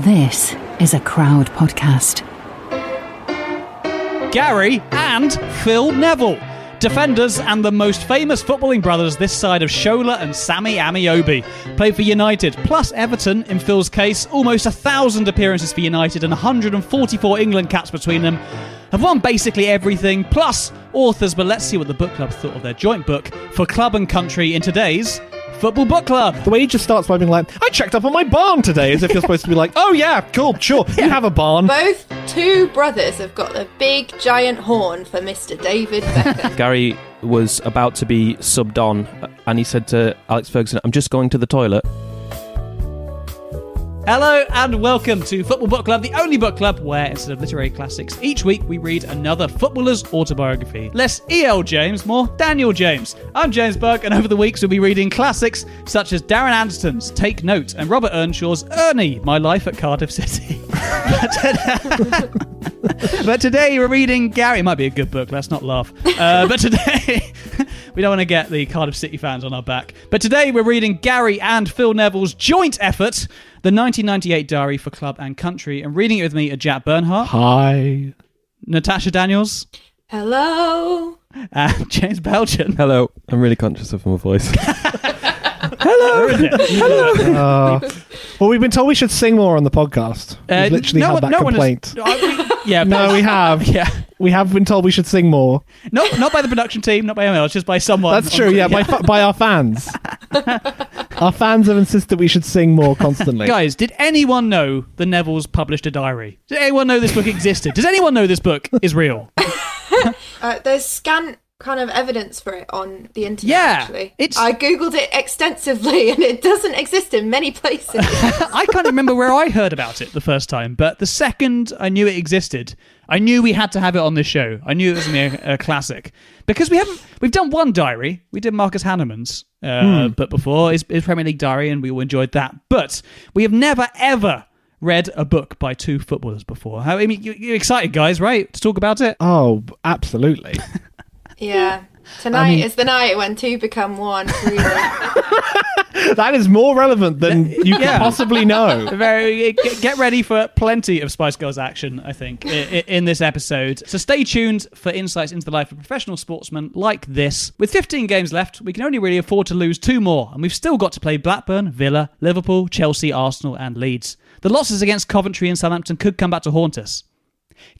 This is a crowd podcast. Gary and Phil Neville. Defenders and the most famous footballing brothers this side of Shola and Sammy Ameobi. Played for United, plus Everton, in Phil's case, almost a thousand appearances for United and 144 England caps between them. Have won basically everything, plus authors, but let's see what the book club thought of their joint book for Club and Country in today's Football Book Club. The way he just starts by being like, I checked up on my barn today, as if you're supposed to be like, oh yeah, cool, sure, you have a barn. Both two brothers have got the big giant horn for Mr. David Beckham. Gary was about to be subbed on, and he said to Alex Ferguson, I'm just going to the toilet. Hello and welcome to Football Book Club, the only book club where instead of literary classics, each week we read another footballer's autobiography. Less E.L. James, more Daniel James. I'm James Burke, and over the weeks we'll be reading classics such as Darren Anderton's Take Note and Robert Earnshaw's Ernie, My Life at Cardiff City. but today we're reading Gary. It might be a good book, let's not laugh. Uh, but today we don't want to get the Cardiff City fans on our back. But today we're reading Gary and Phil Neville's joint effort, the 1998 Diary for Club and Country. And reading it with me are Jack Bernhardt, Hi. Natasha Daniels, Hello. and James Belgian. Hello. I'm really conscious of my voice. Uh, well, we've been told we should sing more on the podcast. Uh, We've literally no had one- that no one has- complaint. Uh, we- yeah, No, we have. Yeah, We have been told we should sing more. not not by the production team, not by ML, it's just by someone. That's true, yeah, by, fa- by our fans. our fans have insisted we should sing more constantly. Guys, did anyone know the Nevilles published a diary? Did anyone know this book existed? Does anyone know this book is real? Uh, there's scant kind of evidence for it on the internet. Yeah, actually, it's- I googled it extensively, and it doesn't exist in many places. I can't remember where I heard about it the first time, but the second I knew it existed, I knew we had to have it on this show. I knew it was going to be a, a classic because we haven't. We've done one diary. We did Marcus Hahnemann's, uh, but before his, his Premier League diary, and we all enjoyed that. But we have never ever read a book by two footballers before. How, I mean, you, you're excited, guys, right, to talk about it? Oh, absolutely. yeah. Tonight mean- is the night when two become one. Really. that is more relevant than you could Yeah. possibly know. Very get, get ready for plenty of Spice Girls action. I think i- i- in this episode. So stay tuned for insights into the life of professional sportsmen like this. With 15 games left, we can only really afford to lose two more, and we've still got to play Blackburn, Villa, Liverpool, Chelsea, Arsenal, and Leeds. The losses against Coventry and Southampton could come back to haunt us.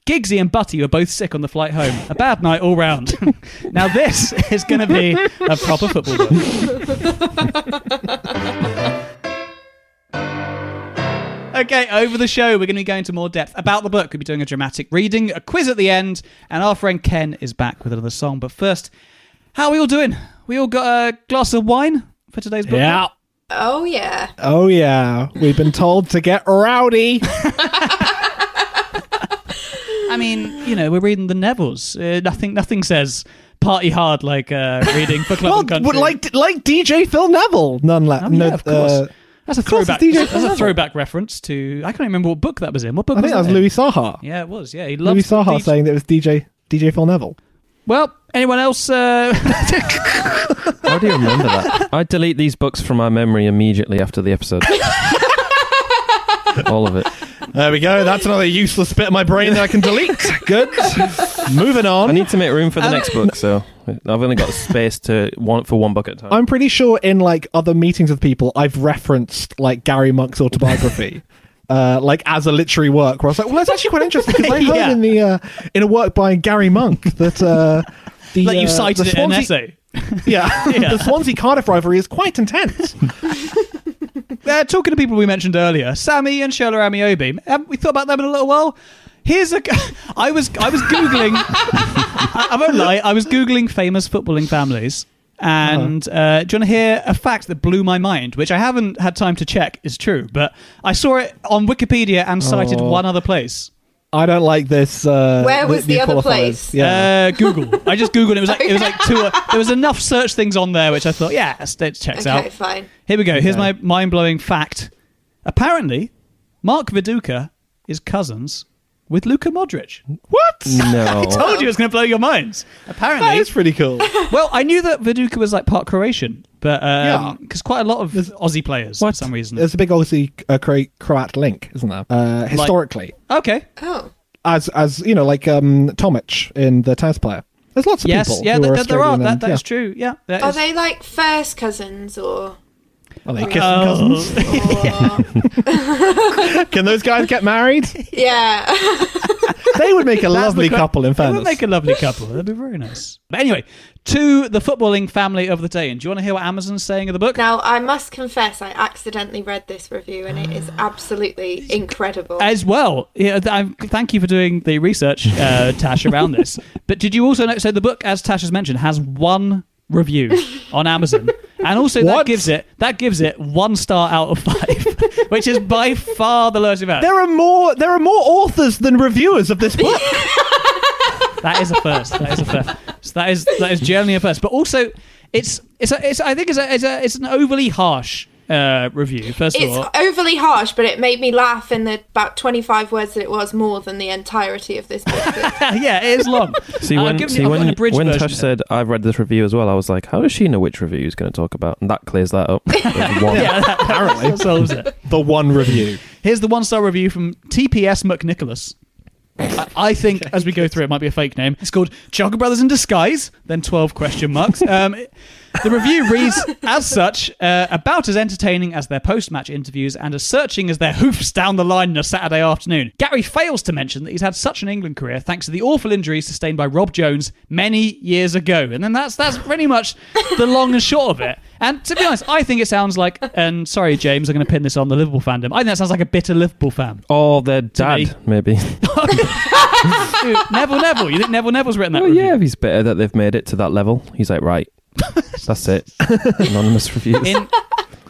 Giggsy and Butty were both sick on the flight home. A bad night all round. now this is going to be a proper football book. Okay, over the show, we're going to be going into more depth about the book. We'll be doing a dramatic reading, a quiz at the end, and our friend Ken is back with another song. But first, how are we all doing? We all got a glass of wine for today's book? Yeah. oh yeah. Oh, yeah. We've been told to get rowdy. I mean, you know, we're reading the Nevilles. Uh, nothing, nothing says party hard like uh, reading for Club well, and Country. like like DJ Phil Neville, none less. Oh, yeah, of course. Uh, that's a of course it's throwback. DJ That's a throwback reference to. I can't remember what book that was in. What book I think that was in? Louis Saha. Yeah, it was. Yeah, he loved Louis loves Saha DJ saying that it was DJ DJ Phil Neville. Well, anyone else? Uh... How do you remember that? I delete these books from my memory immediately after the episode. All of it. There we go. That's another useless bit of my brain that I can delete. Good. Moving on. I need to make room for the Um, next book, so I've only got space to one for one book at a time. I'm pretty sure in like other meetings with people, I've referenced like Gary Monk's autobiography. Uh, like as a literary work, where I was like, "Well, that's actually quite interesting." Because I heard Yeah. in the uh, in a work by Gary Monk that uh, the Like you uh, cited the it in an essay. Yeah, Yeah. the Swansea Cardiff rivalry is quite intense. Uh, talking to people we mentioned earlier, Sammy and Shola Ameobi. Haven't we thought about them in a little while? Here's a. I was I was googling. I, I won't lie. I was googling famous footballing families, and uh, do you want to hear a fact that blew my mind, which I haven't had time to check is true, but I saw it on Wikipedia and cited Oh. one other place. I don't like this. Uh, Where was the other qualifiers. place? Yeah. Uh, Google. I just googled. It was like it was like two. Uh, there was enough search things on there, which I thought, yeah, it checks Okay, out. fine. Here we go. Here's my mind blowing fact. Apparently, Mark Viduka is cousins with Luka Modric. what? no. I told you it's going to blow your minds. Apparently, is pretty cool. well, I knew that Viduka was like part Croatian, but Yeah. because quite a lot of Aussie players for some reason. There's a big Aussie uh, Cro- Croat link, isn't there? Uh, historically, Okay. Oh. as as you know, like um, Tomic in the tennis player. There's lots of Yes. people. Yeah. who There, are there- there are. Australian That, and- that is yeah. true. Yeah. Are is- they like first cousins or? Are they kissing Oh. cousins? or Can those guys get married? yeah. They would make a That's the lovely que- couple. In fact. They would make a lovely couple. That'd be very nice. But anyway, to the footballing family of the day. And do you want to hear what Amazon's saying of the book? now I must confess, I accidentally read this review, and it is absolutely incredible. As well, yeah, th- I'm- thank you for doing the research, uh, Tash, around this. But did you also know? So the book, as Tash has mentioned, has one review on Amazon, and also that gives it that gives it one star out of five, which is by far the lowest amount. there are more. There are more authors than reviewers of this book. That is a first. That is a first. So that is that is generally a first. But also, it's it's a, it's I think it's a, it's a it's an overly harsh uh, review. First of all, it's overly harsh, but it made me laugh in the about 25 words that it was more than the entirety of this book. yeah, it is long. See Uh, when give me- see I've when abridged when version Tash here. said I've read this review as well, I was like, how does she know which review he's going to talk about? And that clears that up. One. Yeah, that, apparently solves it. the one review. Here's the one star review from TPS McNicholas. I, I think as we go through, it might be a fake name. It's called Chuckle Brothers in Disguise. Then twelve question marks. Um, it- the review reads as such: uh, about as entertaining as their post-match interviews and as searching as their hoofs down the line on a Saturday afternoon. Gary fails to mention that he's had such an England career thanks to the awful injuries sustained by Rob Jones many years ago. And then that's that's pretty much the long and short of it. And to be honest, I think it sounds like. And sorry, James, I'm going to pin this on the Liverpool fandom. I think that sounds like a bitter Liverpool fan. Or their me. dad, maybe. Dude, Neville Neville. You think Neville Neville's written that? Oh review? yeah, if he's bitter that they've made it to that level. He's like, right, that's it. Anonymous reviews. In,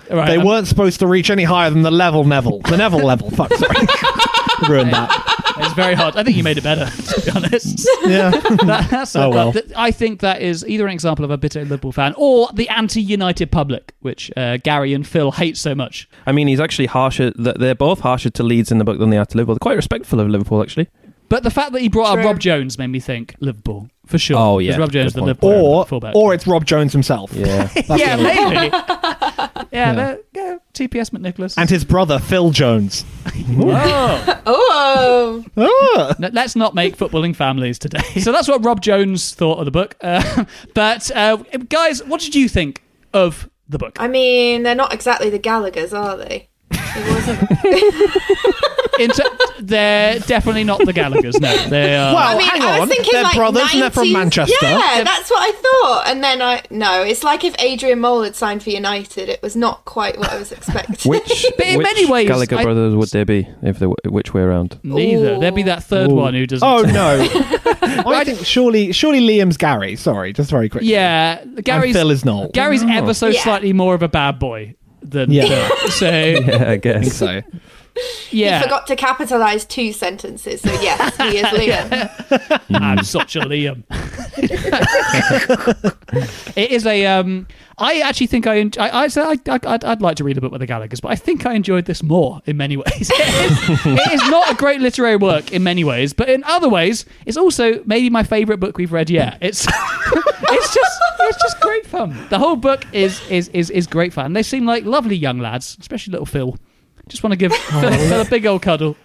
right, They um, weren't supposed to reach any higher than the level Neville. The Neville level. Fuck, sorry. Ruined that. It's very hard. I think you made it better, to be honest. Yeah. That- that's Oh, well. th- I think that is either an example of a bitter Liverpool fan or the anti-United public, which uh, Gary and Phil hate so much. I mean, he's actually harsher. th- They're both harsher to Leeds in the book than they are to Liverpool. They're quite respectful of Liverpool, actually. But the fact that he brought up True. Rob Jones made me think Liverpool for sure. Oh, 'Cause yeah, Rob Jones, good the point. Or fullback. or it's Rob Jones himself. Yeah. yeah, maybe. yeah, Yeah. the- yeah, TPS McNicholas. And his brother Phil Jones. Whoa. oh, Ah. No, let's not make footballing families today. So that's what Rob Jones thought of the book. Uh, but uh, guys, what did you think of the book? I mean, they're not exactly the Gallagher's, are they? It wasn't. In they're definitely not the Gallagher's. No, they are. Well, I mean, hang I on. was thinking They're like brothers and they're from Manchester. Yeah, that's what I thought. And then I no, it's like if Adrian Mole had signed for United. It was not quite what I was expecting. Which, But in which many ways, Gallagher I- brothers would they be if they were which way around? Neither. There'd be that third Ooh. one who doesn't. Oh no! I think surely, surely Liam's Gary. Sorry, just very quickly. Yeah, Gary's Phil is not. Gary's ever so Yeah. slightly more of a bad boy than Yeah. Phil. So Yeah, I I guess. so. Yeah, He forgot to capitalise two sentences, so yes, he is Liam. I'm such a Liam. it is a. Um, I actually think I. en- I, I, I, I I'd, I'd like to read a book with the Gallagher's, but I think I enjoyed this more in many ways. it, is, it is not a great literary work in many ways, but in other ways, it's also maybe my favourite book we've read yet. It's it's just it's just great fun. The whole book is is is is great fun. They seem like lovely young lads, especially little Phil. Just want to give Phil, Phil a big old cuddle.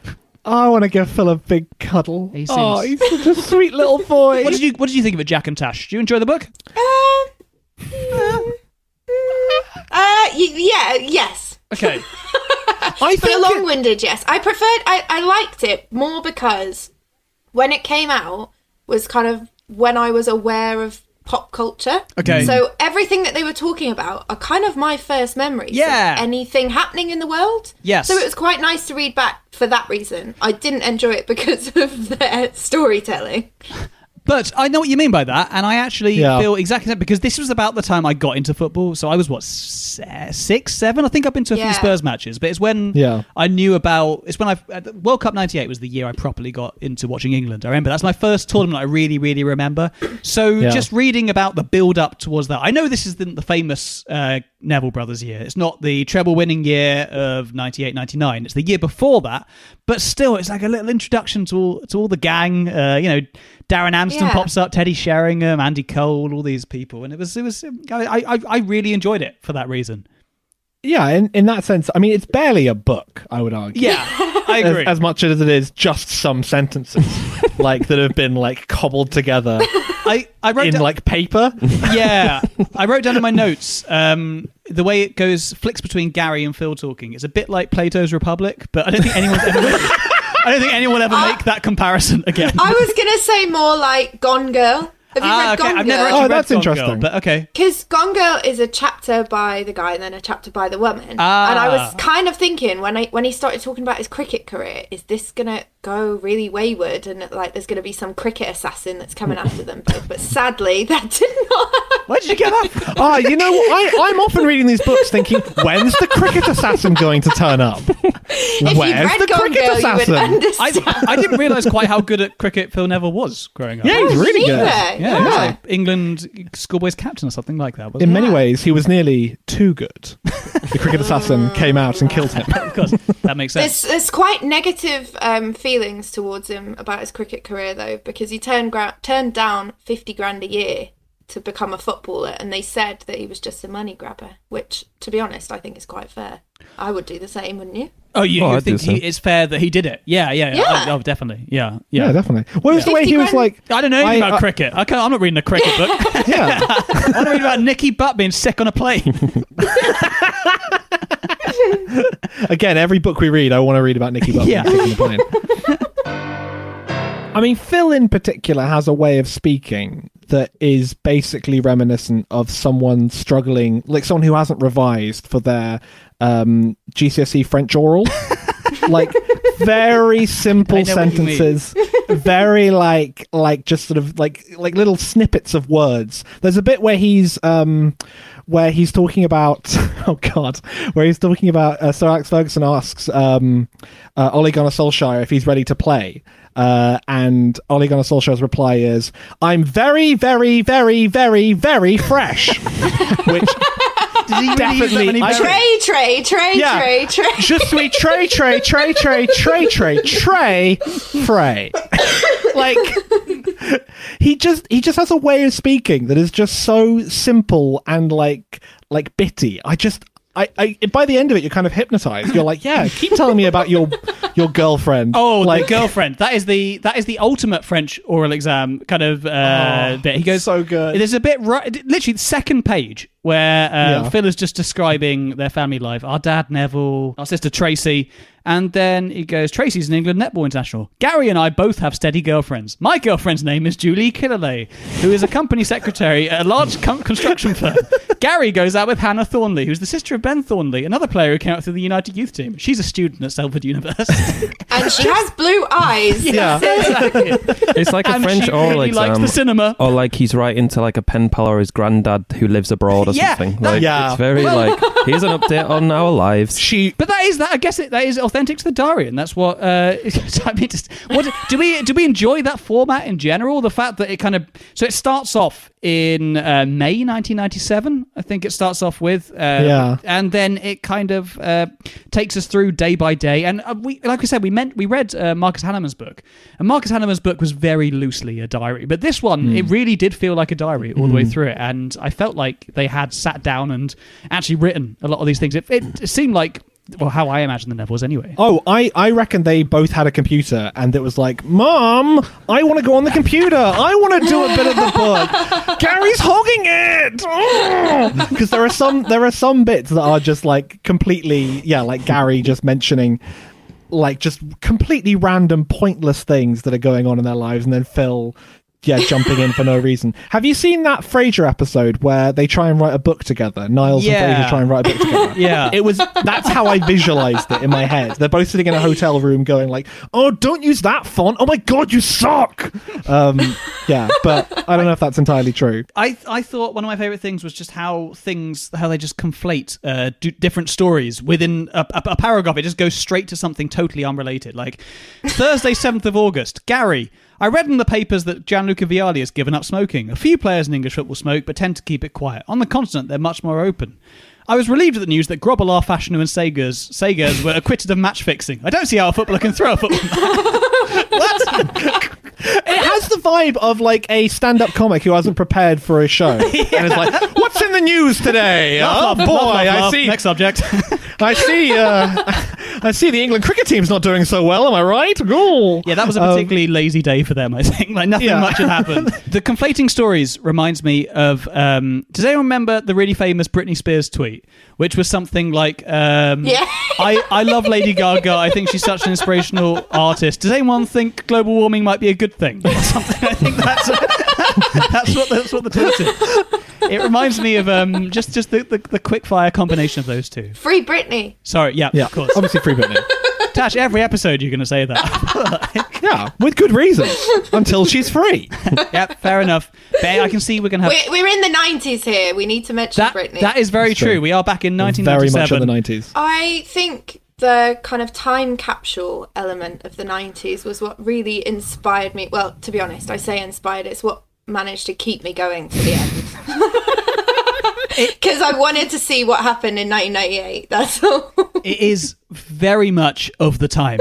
I want to give Phil a big cuddle. He oh, seems- he's such a sweet little boy. What did you What did you think of it, Jack and Tash? Do you enjoy the book? Um, uh, y- yeah, yes. Okay. I For a think it- long-winded, yes. I preferred. I, I liked it more because when it came out was kind of when I was aware of pop culture. Okay. So everything that they were talking about are kind of my first memories. Yeah. Of anything happening in the world. Yes. So it was quite nice to read back for that reason. I didn't enjoy it because of their storytelling. But I know what you mean by that, and I actually Yeah. feel exactly that because this was about the time I got into football. So I was what se- six, seven. I think I've been to a few Spurs matches, but it's when Yeah. I knew about. It's when I uh, World Cup '98 was the year I properly got into watching England. I remember that's my first tournament I really, really remember. So Yeah. just reading about the build up towards that, I know this isn't the famous uh, Neville brothers year. It's not the treble winning year of 98, 99. It's the year before that, but still, it's like a little introduction to all to all the gang. Uh, you know, Darren Anderton Yeah. pops up, Teddy Sheringham, Andy Cole, all these people, and it was it was I I, I really enjoyed it for that reason. yeah, in, in that sense, I mean, it's barely a book, I would argue. Yeah, I As, agree. as much as it is just some sentences, like that have been like cobbled together I I wrote in down, like paper. yeah, I wrote down in my notes um, the way it goes flicks between Gary and Phil talking. It's a bit like Plato's Republic, but I don't think anyone's ever. Made, I don't think anyone will ever make that comparison again. I was gonna say more like Gone Girl. Have you ah, read okay. Gone I've never Girl? actually Oh, read that's Gone Girl, interesting. but okay. Because Gone Girl is a chapter by the guy and then a chapter by the woman. Ah. And I was kind of thinking when I when he started talking about his cricket career, is this gonna go really wayward and like there's gonna be some cricket assassin that's coming after them both? But sadly, that did not. Where did you get that? Ah, you know, I, I'm often reading these books thinking, when's the cricket assassin going to turn up? if Where's you'd read the Gone cricket Girl, you would assassin? understand. I, I didn't realize quite how good at cricket Phil Neville was growing up. Yeah, he's really good. neither, Yeah, he was like England schoolboys captain or something like that. wasn't In he? many ways, he was nearly too good. The cricket assassin came out and killed him. of course, that makes sense. There's, there's quite negative um, feelings towards him about his cricket career, though, because he turned gra- turned down fifty grand a year to become a footballer, and they said that he was just a money grabber. Which, to be honest, I think is quite fair. I would do the same, wouldn't you? Oh, you, Oh, you I'd think so. he, it's fair that he did it? Yeah, yeah, yeah. Yeah. Oh, oh, definitely. Yeah, yeah. Yeah, definitely. What was the way 50 he was like? I don't know anything I- about I- cricket. I can't, I'm not reading a cricket book. Yeah. I want to read about Nicky Butt being sick on a plane. Again, every book we read, I want to read about Nicky Butt. Yeah. being sick on the plane. I mean, Phil in particular has a way of speaking that is basically reminiscent of someone struggling, like someone who hasn't revised for their um, GCSE French oral. like very simple I know what you mean. sentences, very like like just sort of like like little snippets of words. There's a bit where he's um where he's talking about oh god, where he's talking about uh, Sir Alex Ferguson asks um uh, Ole Gunnar Solskjaer if he's ready to play. Uh, and Ole Gunnar Solskjaer's reply is, "I'm very, very, very, very, very fresh," which Did he really use that Definitely, many I- berries? Tray, tray, tray, Yeah. tray, tray. Je suis tray tray tray tray tray tray tray fray. Like he just he just has a way of speaking that is just so simple and like like bitty. I just I, I by the end of it you're kind of hypnotized. You're like, yeah, keep telling me about your your girlfriend. Oh, like the girlfriend. That is the that is the ultimate French oral exam kind of uh, Oh, bit. He goes so good. There's a bit right, literally the second page where uh, Yeah. Phil is just describing their family life. Our dad Neville, our sister Tracy, and then he goes, Tracy's an England netball international. Gary and I both have steady girlfriends. My girlfriend's name is Julie Killilea, who is a company secretary at a large com- construction firm. Gary goes out with Hannah Thornley, who's the sister of Ben Thornley, another player who came out through the United Youth Team. She's a student at Salford University. And she has blue eyes. Yeah. It's like a and French she oral really likes exam. the cinema. Or like he's writing to like a pen pal or his granddad who lives abroad or Yeah, something. that- Like Yeah. it's very like here's an update on our lives. she But that is that. I guess it, that is authentic to the diary, and that's what. Uh, I mean, just, what do we do? We enjoy that format in general. The fact that it kind of so it starts off in uh, May 1997. I think it starts off with. Uh, Yeah. and then it kind of uh, takes us through day by day. And uh, we, like I said, we meant we read uh, Marcus Hahnemann's book, and Marcus Hahnemann's book was very loosely a diary, but this one it really did feel like a diary all the way through it, and I felt like they had sat down and actually written a lot of these things. It, it, it seemed like well, how I imagine the Nevilles anyway. Oh, I, I reckon they both had a computer and it was like, Mom, I want to go on the computer. I want to do a bit of the book. Gary's hogging it. Because there are some there are some bits that are just like completely yeah, like Gary just mentioning like just completely random pointless things that are going on in their lives and then Phil yeah, jumping in for no reason. Have you seen that Frasier episode where they try and write a book together? Niles Yeah. and Frasier try and write a book together. Yeah. It was that's how I visualized it in my head. They're both sitting in a hotel room going like, "Oh, don't use that font. Oh my god, you suck." Um, yeah, but I don't know if that's entirely true. I I thought one of my favorite things was just how things how they just conflate uh, d- different stories within a, a, a paragraph. It just goes straight to something totally unrelated. Like Thursday, seventh of August, Gary. I read in the papers that Gianluca Vialli has given up smoking. A few players in English football smoke, but tend to keep it quiet. On the continent, they're much more open. I was relieved at the news that Grobbelaar, Fashanu, and Segers, Segers were acquitted of match fixing. I don't see how a footballer can throw a football. what? It has the vibe of like a stand-up comic who hasn't prepared for a show and is like, "What's in the news today? oh Laugh, boy, laugh, laugh, I laugh. see, Next subject. I see, uh, I see the England cricket team's not doing so well. Am I right? Ooh. Yeah, that was a Um, particularly lazy day for them. I think like nothing Yeah. much had happened. the conflating stories reminds me of. Um, does anyone remember the really famous Britney Spears tweet, which was something like, um, Yeah. I I love Lady Gaga. I think she's such an inspirational artist. Does anyone think global warming might be a good thing or something? I think that's that's what that's what the tweet is. It reminds me of um, just just the, the, the quick fire combination of those two. Free Britney. Sorry, yeah, Yeah, of course. obviously free Britney. Tash, every episode you're going to say that. Yeah, with good reason. Until she's free. yep, fair enough. But I can see we're going to have We're, we're in the 90s here. We need to mention That, Britney. that is very true. true. We are back in Very 1997. much in the nineties. I think the kind of time capsule element of the 90s was what really inspired me. Well, to be honest, I say inspired, it's what managed to keep me going to the end. Because I wanted to see what happened in 1998. That's all. It is very much of the time.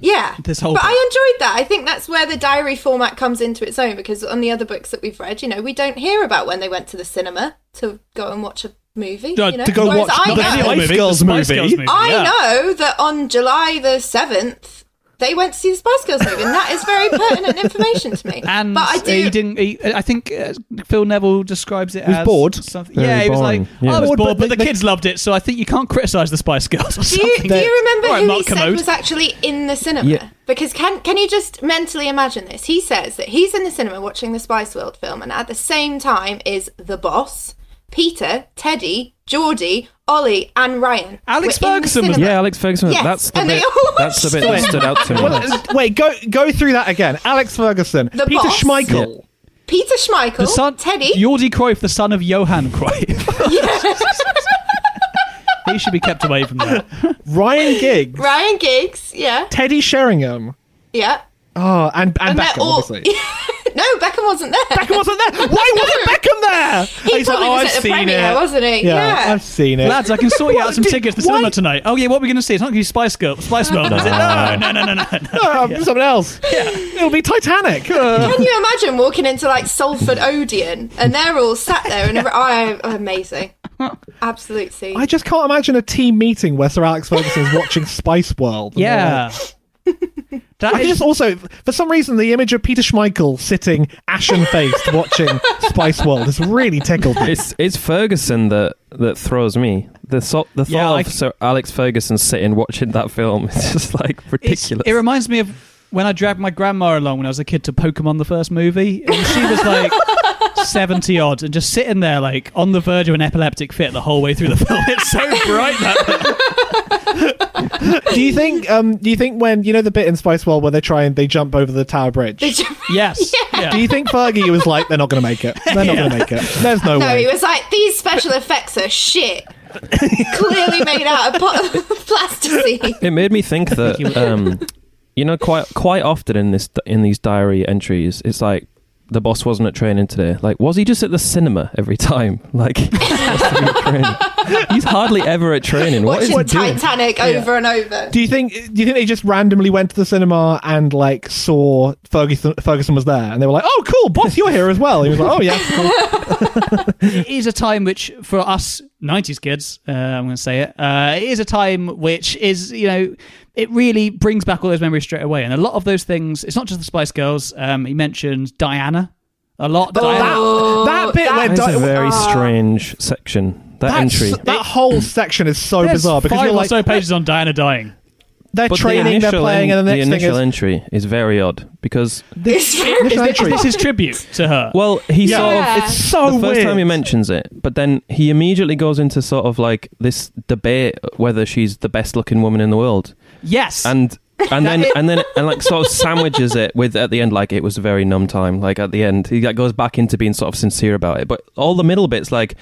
yeah. This whole but thing. I enjoyed that. I think that's where the diary format comes into its own because on the other books that we've read, you know, we don't hear about when they went to the cinema to go and watch a movie. Uh, you know? to go Whereas watch I not know, any Spice movie, Girls the movie. Spice Girls movie, I yeah. know that on July the 7th, they went to see the Spice Girls movie, and that is very pertinent information to me. And but I do. he didn't. He, I think uh, Phil Neville describes it was as bored. Something, Very yeah, he was boring. like, Yeah. I was Bored, bored, but but, the- the, the- kids loved it, so I think you can't criticize the Spice Girls. Or do you, do you remember All right, who Mark he said was actually in the cinema? Yeah. Because can can you just mentally imagine this? He says that he's in the cinema watching the Spice World film, and at the same time is the boss, Peter, Teddy, Jordi, Ollie, and Ryan. Alex were in the Ferguson was cinema. Yeah, Alex Ferguson. Yes, That's the and they bit. all That's the bit that stood out to me. Well, wait, go go through that again. Alex Ferguson, The Peter boss? Schmeichel. Peter Schmeichel, the son, Teddy. Jordi Cruyff, the son of Johan Cruyff. he should be kept away from that. Ryan Giggs, Ryan Giggs, yeah, Teddy Sheringham. yeah. Oh, and and, And they're Beckham, all- obviously. no, Beckham wasn't there. Beckham wasn't there. Why wasn't Beckham there? He He's like, probably oh, was I've at the seen premiere, it. wasn't he? Yeah, Yeah. I've seen it. Lads, I can sort you out some did- tickets to cinema tonight. Oh yeah, what are we going to see? It's not going to be Spice Girl, Spice World, is? No, no, no, no, no. no. Oh, something else. Yeah. It'll be Titanic. Uh, Can you imagine walking into like Salford Odeon and they're all sat there and every- oh, amazing, absolute scene. I just can't imagine a team meeting where Sir Alex Ferguson is watching Spice World. Yeah. like- That I is- just also, for some reason, the image of Peter Schmeichel sitting ashen faced watching Spice World has really tickled me. It's it's Ferguson that that throws me. The so, the thought Yeah, I of c- Sir Alex Ferguson sitting watching that film is just like It's- ridiculous. it reminds me of when I dragged my grandma along when I was a kid to Pokemon the first movie, and she was like seventy odd, and just sitting there like on the verge of an epileptic fit the whole way through the film. It's so bright that do you think? Um, do you think when you know the bit in Spice World where they try and they jump over the Tower Bridge? Did you- yes, yeah. Do you think Fergie was like, they're not going to make it? They're not Yeah. going to make it. There's no, no, way. No, he was like, these special effects are shit. Clearly made out of po- plasticine. It made me think that um, you know quite quite often in this in these diary entries, it's like the boss wasn't at training today. Like, was he just at the cinema every time? Like, he has to be at training. he's hardly ever at training. What is he Watching doing? Titanic over and over. Do you think? Do you think they just randomly went to the cinema and like saw Ferguson? Ferguson was there, and they were like, "Oh, cool, boss, you're here as well." He was like, "Oh yeah." Cool. it is a time which, for us 90s kids, uh, I'm going to say it, uh, it is a time which is, you know, it really brings back all those memories straight away. And a lot of those things, it's not just the Spice Girls. Um, he mentioned Diana a lot. But Diana. Oh, that, that bit that- where It's Di- a very Ah. strange section. That that's- entry. that whole section is so There's bizarre because five you're or like so pages on Diana dying. they're But training, the they're initial, playing, en- and the next the thing initial is entry is very odd because It's very Initial this, entry. is this his tribute to her? well he Yeah. sort of Yeah. it's so the first weird. time he mentions it, but then he immediately goes into sort of like this debate whether she's the best looking woman in the world, yes. and and then and then and like sort of sandwiches it with at the end like it was a very numb time. Like at the end, he like, goes back into being sort of sincere about it, but all the middle bits like.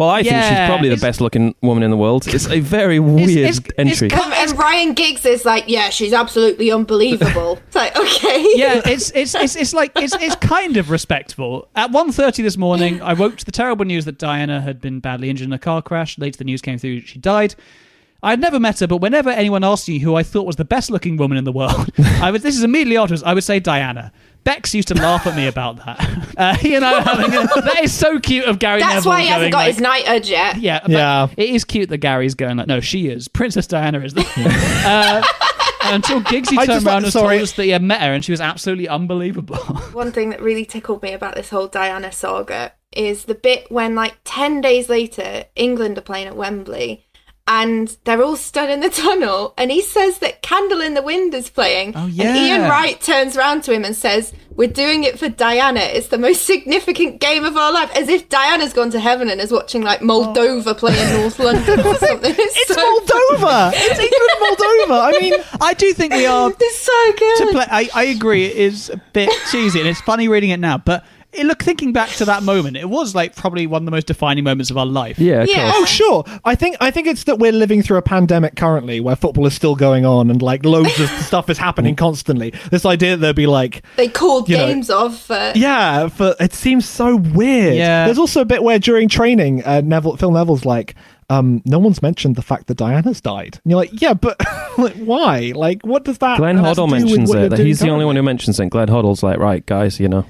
Well, I think she's probably the it's- best looking woman in the world. It's a very weird it's- it's entry. Um, and Ryan Giggs is like, yeah, she's absolutely unbelievable. it's like, okay. yeah, it's it's it's it's like it's it's kind of respectable. At 1.30 this morning, I woke to the terrible news that Diana had been badly injured in a car crash. Later, the news came through she died. I had never met her, but whenever anyone asked me who I thought was the best looking woman in the world, I was this is immediately afterwards. I would say Diana. Becks used to laugh at me about that. Uh, he and I were having a, that is so cute of Gary. That's Neville why he hasn't got like, his knighthood yet. Yeah, but Yeah. It is cute that Gary's going like, no, she is. Princess Diana is the. uh, until Giggsy I turned just around and sorry. told us that he had met her and she was absolutely unbelievable. One thing that really tickled me about this whole Diana saga is the bit when, like, 10 days later, England are playing at Wembley and they're all stood in the tunnel. And he says that Candle in the Wind is playing. Oh, yeah. And. Ian Wright turns around to him and says, We're doing it for Diana. It's the most significant game of our life. As if Diana's gone to heaven and is watching, like, Moldova play in North oh. London or something. It's, It's so Moldova. It's England, Moldova. I mean, I do think we are It's so good. to play. I, I agree. It is a bit cheesy and it's funny reading it now, but. It, look, thinking back to that moment, it was like probably one of the most defining moments of our life. yeah, Yeah. oh sure. I think I think it's that we're living through a pandemic currently, where football is still going on and like loads of stuff is happening constantly. This idea that there'd be like they called you know, games off for. Yeah, for it seems so weird. Yeah. There's also a bit where during training, uh, Neville, Phil Neville's like, um, no one's mentioned the fact that Diana's died. And you're like, yeah, but like, why? Like, what does that? Glenn have Hoddle mentions it. That doing he's the only one who mentions it. Glenn Hoddle's like, right, guys, you know,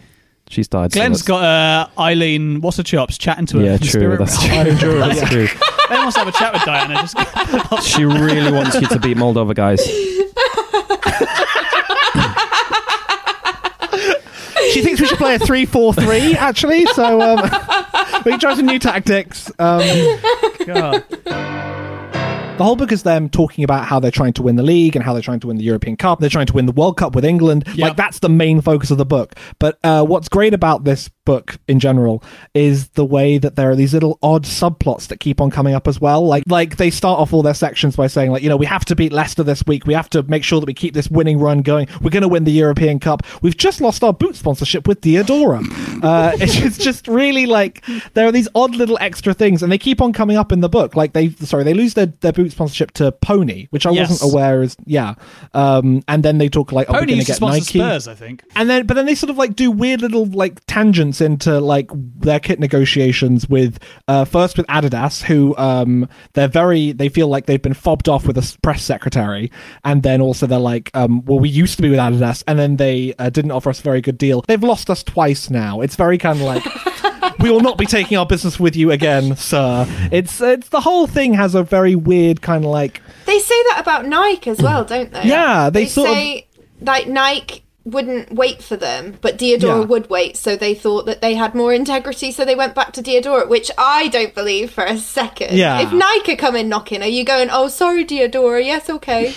she's died. so Glenn's let's- got uh, Eileen, what's her chops, chatting to her. Yeah, true. That's realm. true. True, That's yeah. true. Glenn wants to have a chat with Diana. Just She really wants you to beat Moldova, guys. She thinks we should play a 3 4 3, actually. So um, we can try some new tactics. Um, God. The whole book is them talking about how they're trying to win the league and how they're trying to win the European Cup. They're trying to win the World Cup with England. Yep. Like that's the main focus of the book. But uh, what's great about this book in general is the way that there are these little odd subplots that keep on coming up as well. Like like they start off all their sections by saying like you know we have to beat Leicester this week. We have to make sure that we keep this winning run going. We're going to win the European Cup. We've just lost our boot sponsorship with Diadora. uh, it's just, really like there are these odd little extra things, and they keep on coming up in the book. Like they sorry they lose their, their boot sponsorship to Pony, which I Yes. wasn't aware is yeah. Um, and then they talk like oh, we're Pony going to get Nike. Spurs, I think. And then, but then they sort of like do weird little like tangents into like their kit negotiations with uh, first with Adidas, who um they're very they feel like they've been fobbed off with a press secretary, and then also they're like um well we used to be with Adidas, and then they uh, didn't offer us a very good deal. They've lost us twice now. It's very kind of like. We will not be taking our business with you again, sir. It's it's the whole thing has a very weird kind of like They say that about Nike as well, don't they? Yeah, they sort of- say like Nike wouldn't wait for them, but Diadora Yeah. would wait. So they thought that they had more integrity, so they went back to Diadora, which I don't believe for a second. Yeah. If Nike come in knocking, are you going? Oh, sorry, Diadora. Yes, okay.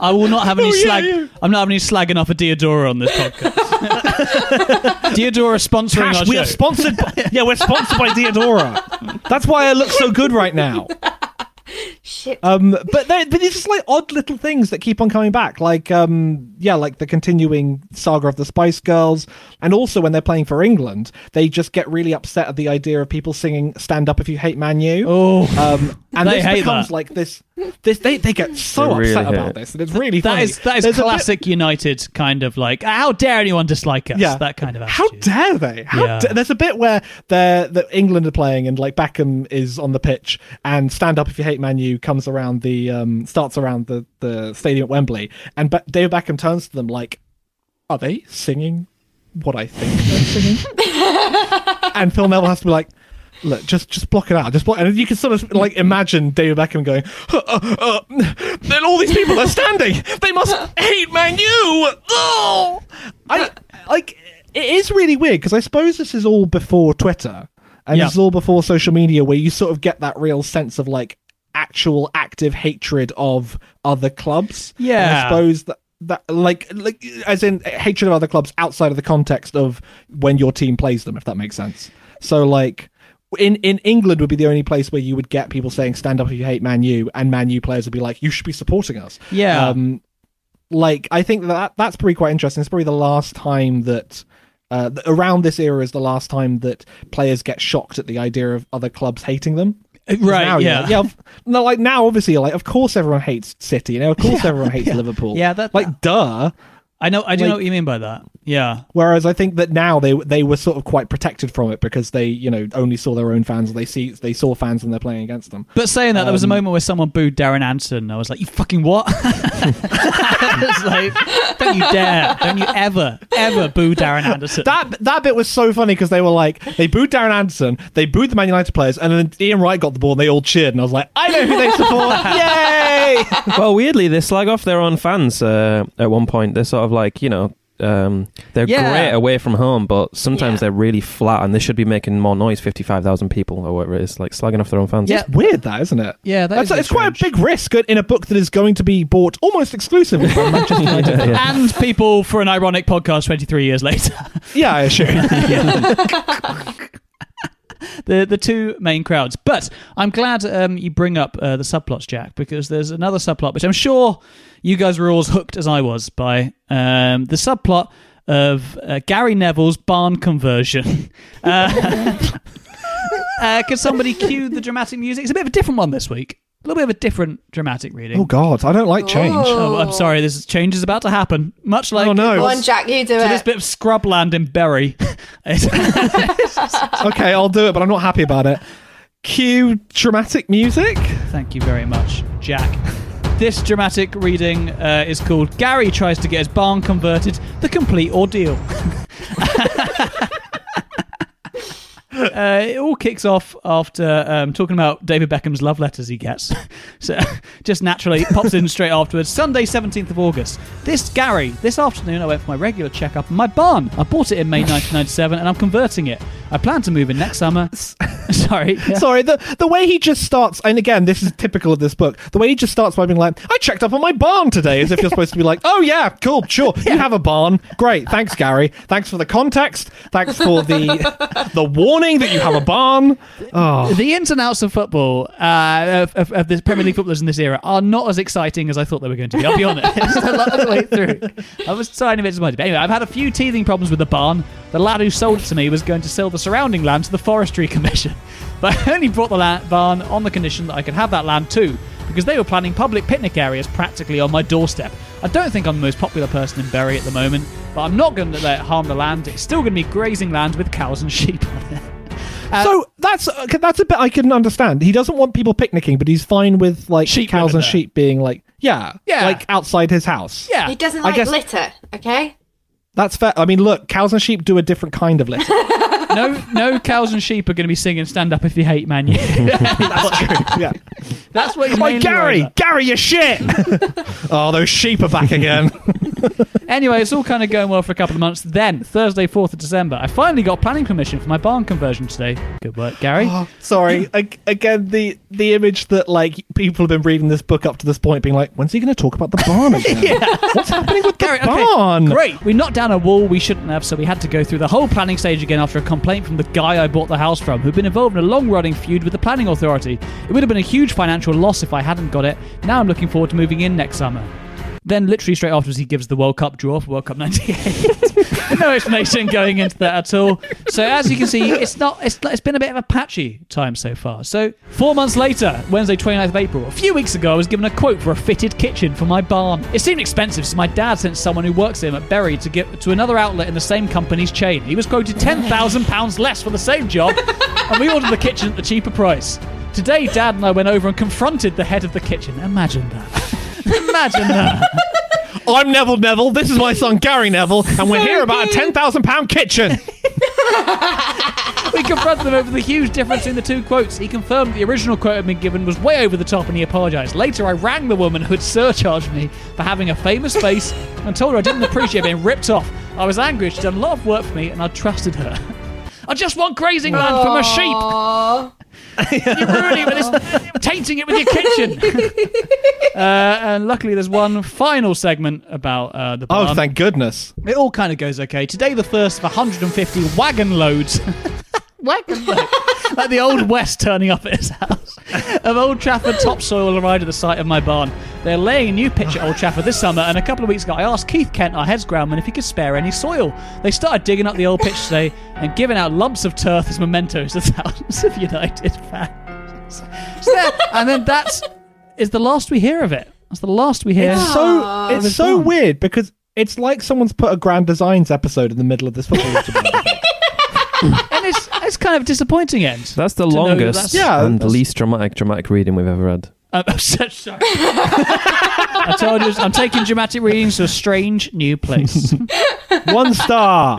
I will not have any Oh, slag. yeah. I'm not having any slagging off of Diadora on this podcast. Diadora sponsoring our Cash, we show. are sponsored. By, yeah, we're sponsored by Diadora. That's why I look so good right now. Shit. Um, but there, but it's just like odd little things that keep on coming back, like um, yeah, like the continuing saga of the Spice Girls, and also when they're playing for England, they just get really upset at the idea of people singing "Stand Up If You Hate Man U." Oh. um, and They this hate becomes that. like this. This they they get so They really upset hate about it. this, and it's really that funny. is that is There's a bit- classic United kind of like how dare anyone dislike us? Yeah. that kind of How dare they? How Yeah. da- There's a bit where they're that England are playing and like Beckham is on the pitch and stand up if you hate Man U comes around the um starts around the the stadium at Wembley and Be- David Beckham turns to them like, are they singing? What I think they're singing, and Phil Neville has to be like, look, just just block it out. Just block. And you can sort of like imagine David Beckham going, uh, uh, uh, then all these people are standing. They must hate Man U. Oh! I like. It is really weird because I suppose this is all before Twitter and Yeah. this is all before social media, where you sort of get that real sense of like actual active hatred of other clubs. And Yeah. I suppose that. That like like as in hatred of other clubs outside of the context of when your team plays them, if that makes sense. So like in in England would be the only place where you would get people saying stand up if you hate Man U, and Man U players would be like you should be supporting us. Yeah. Um, like I think that that's pretty quite interesting. It's probably the last time that. Uh, around this era is the last time that players get shocked at the idea of other clubs hating them. Right, now, yeah. yeah. of- No, like now, obviously, like of course everyone hates City. You know, of course everyone hates Liverpool. Yeah, that- like duh. I know. I do Like- know what you mean by that. Yeah. Whereas I think that now they they were sort of quite protected from it because they you know only saw their own fans. They see they saw fans when they're playing against them. But saying that, there was a Um, moment where someone booed Darren Anderton. I was like, "You fucking what?" it's like, don't you dare! Don't you ever, ever boo Darren Anderton. That that bit was so funny because they were like they booed Darren Anderton, they booed the Man United players, and then Ian Wright got the ball and they all cheered, and I was like, I know who they support! Yay! well, weirdly, they slag off their own fans uh, at one point. They're sort of like, you know, um, they're Yeah. great away from home, but sometimes Yeah. they're really flat and they should be making more noise 55,000 people or whatever it is, like slagging off their own fans. Yeah. It's weird, that isn't it? Yeah, that That's, is a bit it's quite a big risk in a book that is going to be bought almost exclusively from Manchester United. Yeah, yeah. and people for an ironic podcast 23 years later. yeah, I assure you. the the two main crowds. But I'm glad um, you bring up uh, the subplots, Jack, because there's another subplot which I'm sure you guys were all as hooked as I was by um, the subplot of uh, Gary Neville's barn conversion. uh, uh, could somebody cue the dramatic music? It's a bit of a different one this week. A little bit of a different dramatic reading. Oh God, I don't like change. Oh, I'm sorry. This change is about to happen. Much like Oh, no. Go on, Jack, you do to this bit of scrubland in Bury. Okay, I'll do it, but I'm not happy about it. Cue dramatic music. Thank you very much, Jack. This dramatic reading uh, is called Gary Tries to Get His Barn Converted The Complete Ordeal. Uh, it all kicks off after um, talking about David Beckham's love letters he gets. so just naturally pops in straight afterwards. Sunday, 17th of August. This Gary, this afternoon I went for my regular checkup in my barn. I bought it in May 1997 and I'm converting it. I plan to move in next summer. Sorry. yeah. Sorry, the the way he just starts, and again, this is typical of this book. The way he just starts by being like, "I checked up on my barn today," as if you're supposed to be like, "Oh yeah, cool, sure, you have a barn, great, thanks, Gary. Thanks for the context. Thanks for the the warning that you have a barn." Oh, The ins and outs of football, uh, of, of, of the Premier League footballers in this era, are not as exciting as I thought they were going to be. I'll be honest. the way through, I was tiny bit disappointed. But anyway, I've had a few teething problems with the barn. The lad who sold it to me was going to sell the surrounding land to the Forestry Commission, but I only brought the land, barn on the condition that I could have that land too, because they were planning public picnic areas practically on my doorstep. I don't think I'm the most popular person in Bury at the moment, but I'm not going to let it harm the land. It's still going to be grazing land with cows and sheep on it. Uh, so that's okay, that's a bit I can understand. He doesn't want people picnicking, but he's fine with like Sheep cows and sheep being like, yeah, Yeah. like outside his house. yeah, He doesn't I like guess- litter, okay? That's fair. I mean, look, cows and sheep do a different kind of litter. no, no cows and sheep are going to be singing "Stand Up If You Hate Man." U." That's true. Yeah. That's what he's Like Gary. Gary, you shit. oh, those sheep are back again. Anyway, it's all kind of going well for a couple of months. Then Thursday, fourth of December, I finally got planning permission for my barn conversion today. Good work, Gary. Oh, sorry. Ag- Again, the the image that like people have been reading this book up to this point, being like, when's he going to talk about the barn again? yeah. What's happening with the Gary, okay, barn? great. We knocked down a wall we shouldn't have, so we had to go through the whole planning stage again after a complaint from the guy I bought the house from, who'd been involved in a long-running feud with the planning authority. It would have been a huge financial loss if I hadn't got it. Now I'm looking forward to moving in next summer. Then, literally straight afterwards, he gives the World Cup draw for World Cup '98. no explanation going into that at all. So, as you can see, it's not. It's, it's been a bit of a patchy time so far. So, four months later, Wednesday, 29th of April, a few weeks ago, I was given a quote for a fitted kitchen for my barn. It seemed expensive, so my dad sent someone who works him at Bury to get to another outlet in the same company's chain. He was quoted ten thousand pounds less for the same job, and we ordered the kitchen at the cheaper price. Today, Dad and I went over and confronted the head of the kitchen. Imagine that. Imagine that. I'm Neville Neville. This is my son Gary Neville, and we're here about a ten thousand pound kitchen. we confronted them over the huge difference in the two quotes. He confirmed the original quote had been given was way over the top and he apologised. Later, I rang the woman who had surcharged me for having a famous face and told her I didn't appreciate being ripped off. I was angry. She'd done a lot of work for me and I trusted her. I just want grazing land for my sheep. You're ruining it with tainting it with your kitchen. uh, and luckily, there's one final segment about uh, the barn. Oh, thank goodness. It all kind of goes okay. Today, the first of 150 wagon loads. wagon load. like the old West turning up at his house. Of Old Trafford topsoil arrived at the site of my barn. They're laying a new pitch at Old Trafford this summer, and a couple of weeks ago, I asked Keith Kent, our heads groundman, if he could spare any soil. They started digging up the old pitch today and giving out lumps of turf as mementos to thousands of United fans. So there- and then that's is the last we hear of it. That's the last we hear. It's so it's It's so gone. weird because it's like someone's put a Grand Designs episode in the middle of this football. and it's it's kind of a disappointing end. That's the To know longest that's- Yeah, and that's- least dramatic dramatic reading we've ever had. I'm, I'm so sorry. I told you I'm taking dramatic readings to a strange new place. One star.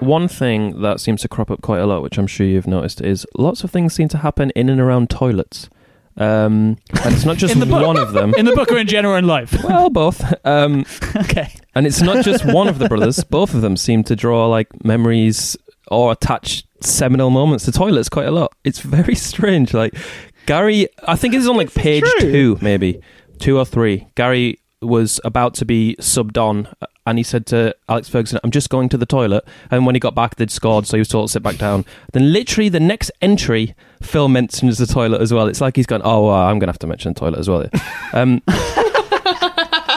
One thing that seems to crop up quite a lot, which I'm sure you've noticed, is lots of things seem to happen in and around toilets. Um, and it's not just one of them. In the book or in general in life. well, both. Um, Okay. and it's not just one of the brothers. Both of them seem to draw like memories or attach seminal moments to toilets quite a lot. It's very strange. Like Gary, I think it's on like page two, maybe two or three. Gary was about to be subbed on, and he said to Alex Ferguson, "I'm just going to the toilet." And when he got back, they'd scored, so he was told to sit back down. Then, literally, the next entry, Phil mentions the toilet as well. It's like he's gone, "Oh, uh, I'm going to have to mention the toilet as well." Um,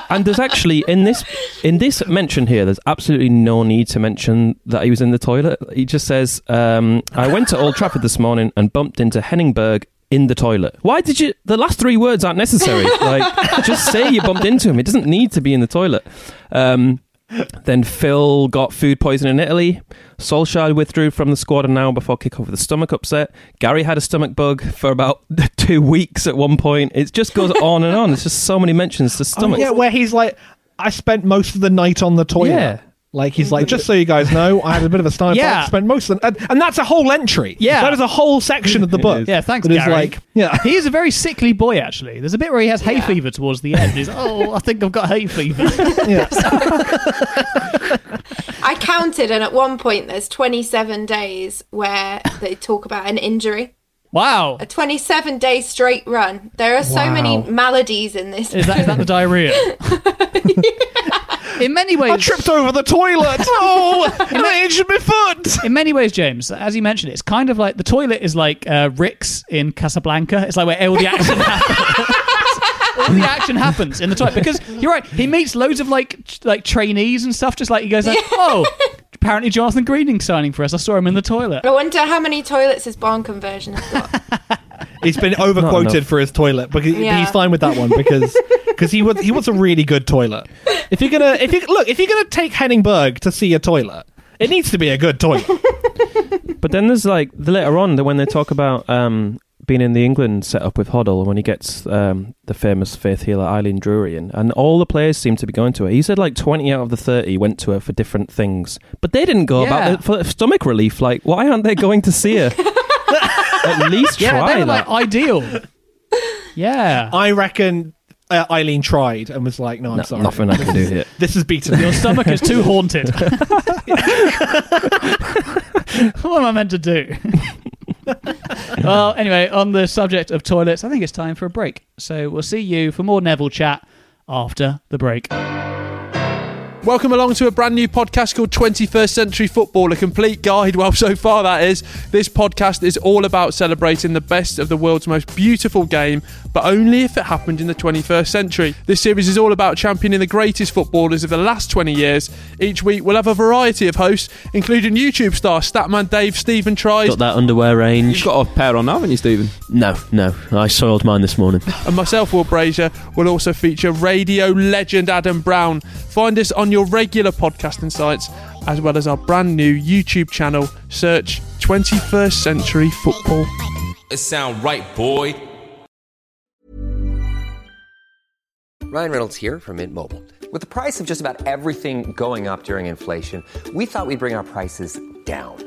and there's actually in this in this mention here, there's absolutely no need to mention that he was in the toilet. He just says, um, "I went to Old Trafford this morning and bumped into Henning Berg." In the toilet. Why did you? The last three words aren't necessary. Like, just say you bumped into him. It doesn't need to be in the toilet. Um, then Phil got food poisoning in Italy. Solskjaer withdrew from the squad an hour before kickoff with a stomach upset. Gary had a stomach bug for about two weeks at one point. It just goes on and on. It's just so many mentions to Oh, stomach. yeah, where he's like, I spent most of the night on the toilet. Yeah. Like he's like, just so you guys know, I had a bit of a stomach. Yeah. spent most of the, and, and that's a whole entry. Yeah. that is a whole section of the book. Yeah, thanks, that is Gary. like, yeah, He is a very sickly boy, actually. There's a bit where he has hay fever towards the end. He's, oh, I think I've got hay fever. yeah. I counted, and at one point, there's 27 days where they talk about an injury. Wow. A 27 day straight run. There are so many maladies in this. Is that, is that the diarrhea? In many ways, I tripped over the toilet. Oh, and I injured my foot. in many ways, James, as you mentioned, it's kind of like the toilet is like uh, Rick's in Casablanca. It's like where all the action happens. all the action happens in the toilet because you're right. He meets loads of like ch- like trainees and stuff. Just like he goes like, oh, apparently Jonathan Greening signing for us. I saw him in the toilet. I wonder how many toilets his barn conversion has got. He's been overquoted enough. for his toilet, but Yeah. he's fine with that one because because he was he wants a really good toilet. If you're gonna if you look if you're gonna take Henning Berg to see a toilet, it needs to be a good toilet. But then there's like the later on that when they talk about um, being in the England setup with Hoddle when he gets um, the famous faith healer Eileen Drewery in, and all the players seem to be going to her. He said like 20 out of the 30 went to her for different things, but they didn't go Yeah. about it for stomach relief. Like, why aren't they going to see her? At least Yeah, try they were that. like ideal. Yeah. I reckon uh, Eileen tried and was like, "No, I'm No, sorry, nothing I can do here. This is beaten." Your stomach is too haunted. what am I meant to do? well, anyway, on the subject of toilets, I think it's time for a break. So we'll see you for more Neville chat after the break. Welcome along to a brand new podcast called 21st Century Football, a complete guide. Well, so far that is. This podcast is all about celebrating the best of the world's most beautiful game, but only if it happened in the 21st century. This series is all about championing the greatest footballers of the last 20 years. Each week we'll have a variety of hosts, including YouTube star Statman Dave Stephen Tries Got that underwear range. You've got a pair on, haven't you, Stephen? No, no. I soiled mine this morning. and myself, Will Brazier, will also feature radio legend Adam Brown. Find us on your regular podcasting sites as well as our brand new YouTube channel. Search 21st Century Football. It sound right, boy. Ryan Reynolds here from Mint Mobile. With the price of just about everything going up during inflation, we thought we'd bring our prices down.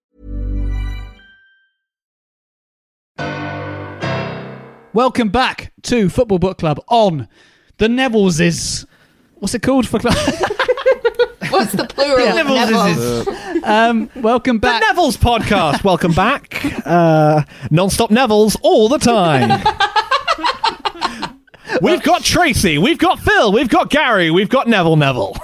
Welcome back to Football Book Club on the Nevilleses. What's it called for club? What's the plural? of Neville? Neville's. um, welcome The back. Neville's podcast. Welcome back. Uh, non-stop Neville's all the time. we've got Tracy. We've got Phil. We've got Gary. We've got Neville. Neville.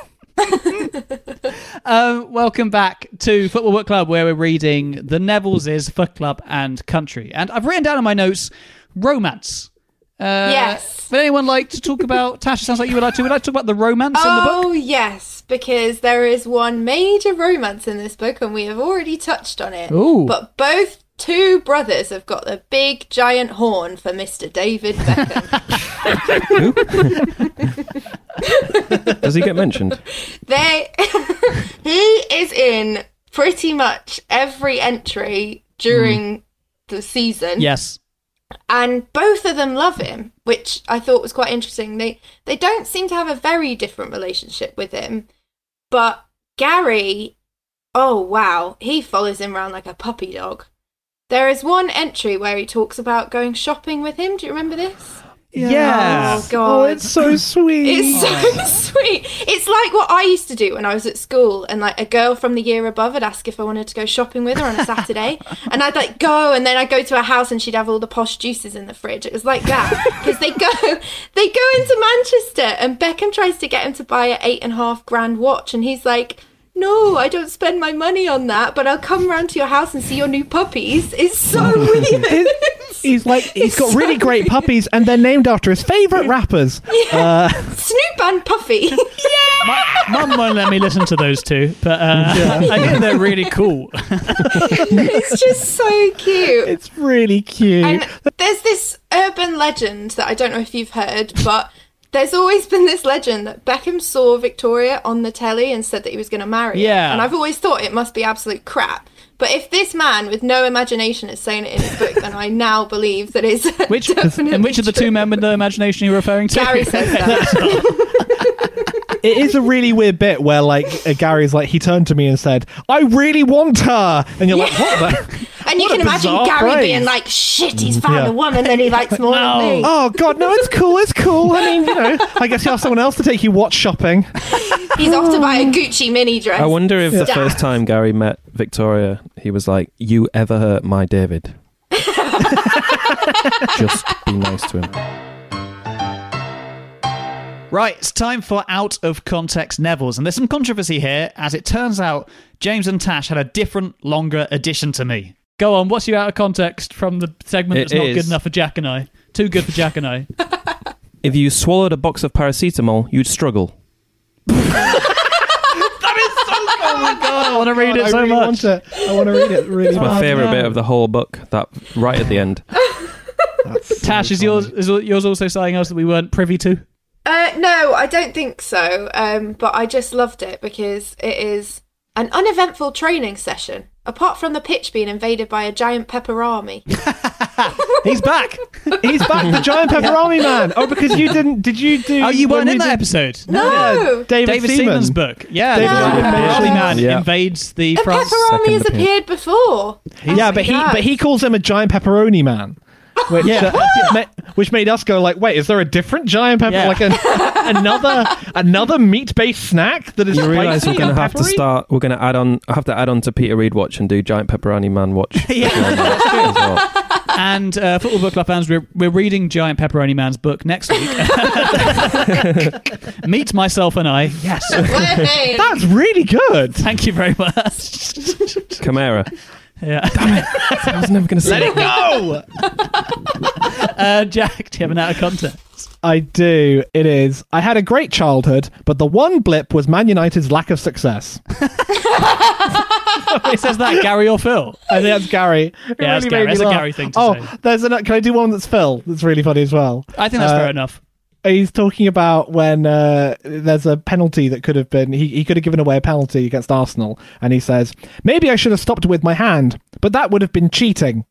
Um, welcome back to Football Book Club, where we're reading The Nevilleses for Club and Country. And I've written down in my notes romance. Uh, Yes. Would anyone like to talk about? Tasha, sounds like you would like to. Would like to talk about the romance in the book? Oh yes, because there is one major romance in this book, and we have already touched on it. Ooh. But both two brothers have got the big giant horn for Mr. David Beckham. Does he get mentioned? they he is in pretty much every entry during the season. Yes. And both of them love him, which I thought was quite interesting. They they don't seem to have a very different relationship with him, but Gary, oh wow, he follows him around like a puppy dog. There is one entry where he talks about going shopping with him. Do you remember this? Yeah. Oh, oh god. Oh, it's so sweet. It's so sweet. It's like what I used to do when I was at school, and like a girl from the year above would ask if I wanted to go shopping with her on a Saturday, and I'd like go, and then I'd go to her house, and she'd have all the posh juices in the fridge. It was like that because they go, they go into Manchester, and Beckham tries to get him to buy a eight and a half grand watch, and he's like. No, I don't spend my money on that, but I'll come round to your house and see your new puppies. It's so weird. He's like he's It's got so really great weird. puppies, and they're named after his favourite rappers. Uh, Snoop and Puffy. Yeah Mum won't let me listen to those two, but uh, I think they're really cool. it's just so cute. it's really cute. And there's this urban legend that I don't know if you've heard, but there's always been this legend that Beckham saw Victoria on the telly and said that he was going to marry her. And I've always thought it must be absolute crap. But if this man with no imagination is saying it in his book, then I now believe that it's Which and which of the two men with no imagination you're you referring to? Gary says that. it is a really weird bit where like uh, Gary's like he turned to me and said, "I really want her," and you're like, "What?" The? and you What a can imagine Gary phrase. being like, shit, he's found Yeah. a woman that he likes more than me. Oh God, no, it's cool, it's cool. I mean, you know, I guess you ask someone else to take you watch shopping. He's off to buy a Gucci mini dress. I wonder if the Stat. first time Gary met Victoria, he was like, "You ever hurt my David? Just be nice to him." Right, it's time for Out of Context Neville's. And there's some controversy here, as it turns out James and Tash had a different, longer addition to me. Go on, what's your out of context from the segment It that's not is- good enough for Jack and I? Too good for Jack and I. If you swallowed a box of paracetamol, you'd struggle. oh my god, I want to read it I so really much. want it. I want to read it really It's my bad. favourite bit of the whole book, that right at the end. Tash, is yours, is yours also something else that we weren't privy to? Uh, no, I don't think so. Um, but I just loved it because it is an uneventful training session. Apart from the pitch being invaded by a giant pepper army. He's back. He's back, the giant pepperoni man. Oh, because you didn't? Did you do? Oh, you weren't we in that episode? No. David, David Seaman. Seaman's book. Yeah, David the Seaman. Pepperoni Man Yeah. invades the A France. pepper army has appeared before. Yeah, but he but he calls him a giant pepperoni man. Which, Yeah. uh, ma- which made us go like, wait, is there a different giant pepper, Yeah. like an, another another meat based snack that is You realise spicy we're going to have to start. We're going to add on. I have to add on to Peter Reid watch and do Giant Pepperoni Man watch. Yeah, as well. And uh, Football Book Club fans, we're, we're reading Giant Pepperoni Man's book next week. Meet myself and I. Yes. That's really good. Thank you very much. Chimera. Yeah. I was never going to say Let it go. Uh, Jack, do you have an out of context? I do. It is. I had a great childhood, but the one blip was Man United's lack of success. It says that, Gary or Phil? I think that's Gary. It Yeah, that's Gary. made That's a. Gary thing to oh, say. there's an. Can I do one that's Phil? That's really funny as well. I think that's Uh, fair enough. He's talking about when uh, there's a penalty that could have been. He, he could have given away a penalty against Arsenal, and he says, "Maybe I should have stopped with my hand, but that would have been cheating."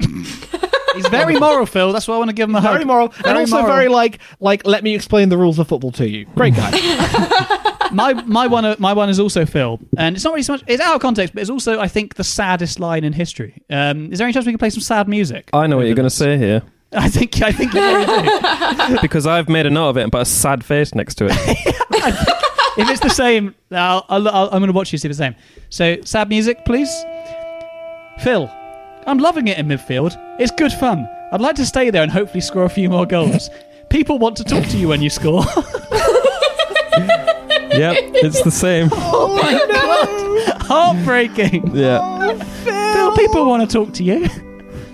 He's very moral, Phil. That's why I want to give him a hug. Very moral, and also moral. very like like. Let me explain the rules of football to you. Great guy. my my one uh, my one is also Phil, and it's not really so much. It's out of context, but it's also I think the saddest line in history. Um, is there any chance we can play some sad music? I know what you're going to say here I think I think you probably do. because I've made a note of it and put a sad face next to it. if it's the same, I'll, I'll, I'll, I'm going to watch you see the same. So sad music, please. Phil, I'm loving it in midfield. It's good fun. I'd like to stay there and hopefully score a few more goals. People want to talk to you when you score. yep, it's the same. oh my god! Heartbreaking. Yeah. Oh, Phil, people want to talk to you.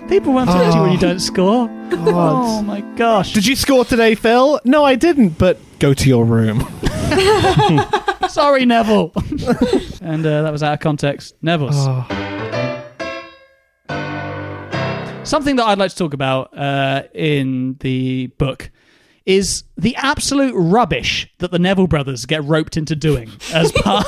People won't talk to you when you don't score. Oh my gosh. Did you score today, Phil? No, I didn't. But go to your room. Sorry, Neville. and uh, that was out of context. Neville's. Something that I'd like to talk about uh, in the book is the absolute rubbish that the Neville brothers get roped into doing as part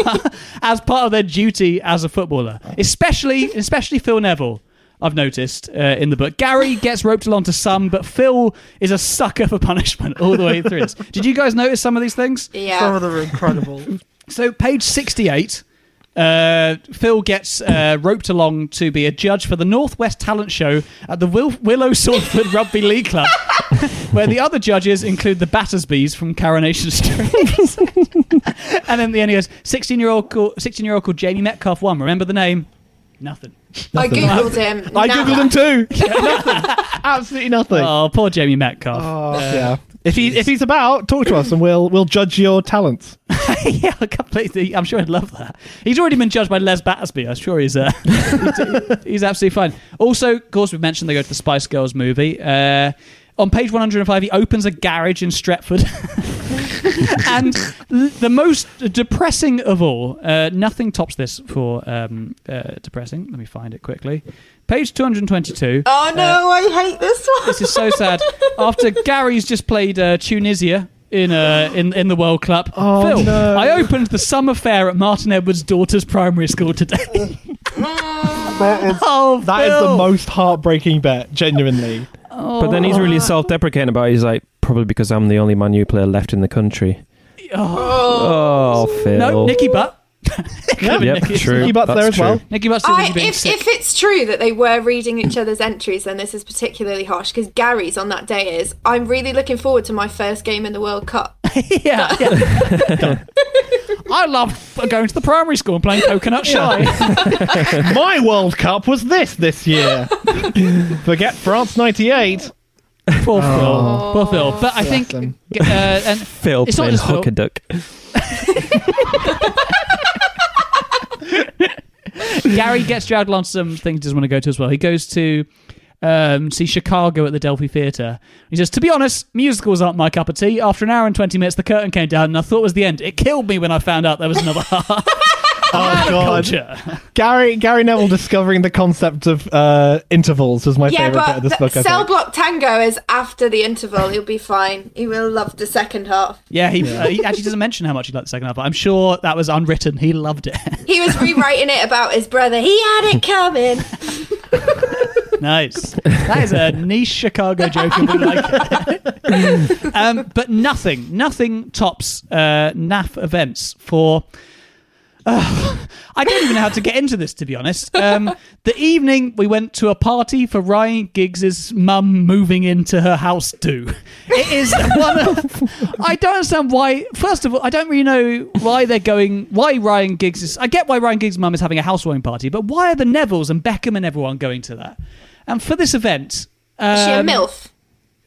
as part of their duty as a footballer, especially especially Phil Neville. I've noticed uh, in the book, Gary gets roped along to some, but Phil is a sucker for punishment all the way through this. Did you guys notice some of these things? Yeah. Some of them are incredible. So, page 68, uh, Phil gets uh, roped along to be a judge for the Northwest Talent Show at the Will- Willow Salford Rugby League Club, where the other judges include the Battersbys from Coronation Street. and then the end he goes, 16 year old called, 16 year old called Jamie Metcalf won. Remember the name? Nothing. I googled him. I Nada. googled him too. nothing. Absolutely nothing. Oh, poor Jamie Metcalf. Oh, yeah. If he if he's about, talk to us and we'll we'll judge your talents. yeah, completely. I'm sure I'd love that. He's already been judged by Les Battersby. I'm sure he's uh, he's absolutely fine. Also, of course, we've mentioned they go to the Spice Girls movie. Uh, on page 105, he opens a garage in Stretford. and the most depressing of all, uh, nothing tops this for um, uh, depressing. Let me find it quickly. Page 222. Oh no, I hate this one. This is so sad. After Gary's just played uh, Tunisia in uh, in in the World Cup, Oh, Phil, no. I opened the summer fair at Martin Edwards' daughter's primary school today. That is, oh, that is the most heartbreaking bet, genuinely. But then he's really oh. self-deprecating about. it. He's like, probably because I'm the only Man U player left in the country. Oh, oh Phil. No, Nicky Butt. Yep, Nicky- true. Nicky Butt's That's there as true. well. Nicky Butt says I, being if, sick. if it's true that they were reading each other's entries, then this is particularly harsh because Gary's on that day is I'm really looking forward to my first game in the World Cup. yeah, yeah. I loved going to the primary school and playing Coconut Shy. My World Cup was this this year. Forget France '98. Poor Oh. Phil. Poor Phil. But I Bless think him. uh, and Phil it's not playing just Phil. hook a duck. Gary gets dragged along to some things he doesn't want to go to as well. He goes to um, see Chicago at the Delphi Theatre. He says, To be honest, musicals aren't my cup of tea. After an hour and 20 minutes, the curtain came down and I thought it was the end. It killed me when I found out there was another half. Oh god, Gary Gary Neville discovering the concept of uh, intervals was my yeah, favorite bit of this the book. I Cell. Block Tango is after the interval. He'll be fine. He will love the second half. Yeah, he, Uh, he actually doesn't mention how much he liked the second half. but I'm sure that was unwritten. He loved it. He was rewriting it about his brother. He had it coming. nice. That is a niche Chicago joke, and we like it. um, but nothing, nothing tops uh, NAF events for. Uh, I don't even know how to get into this, to be honest. Um, the evening we went to a party for Ryan Giggs's mum moving into her house too. It is one of. I don't understand why. First of all, I don't really know why they're going. Why Ryan Giggs is. I get why Ryan Giggs' mum is having a housewarming party, but why are the Nevilles and Beckham and everyone going to that? And for this event, um, Is she a MILF?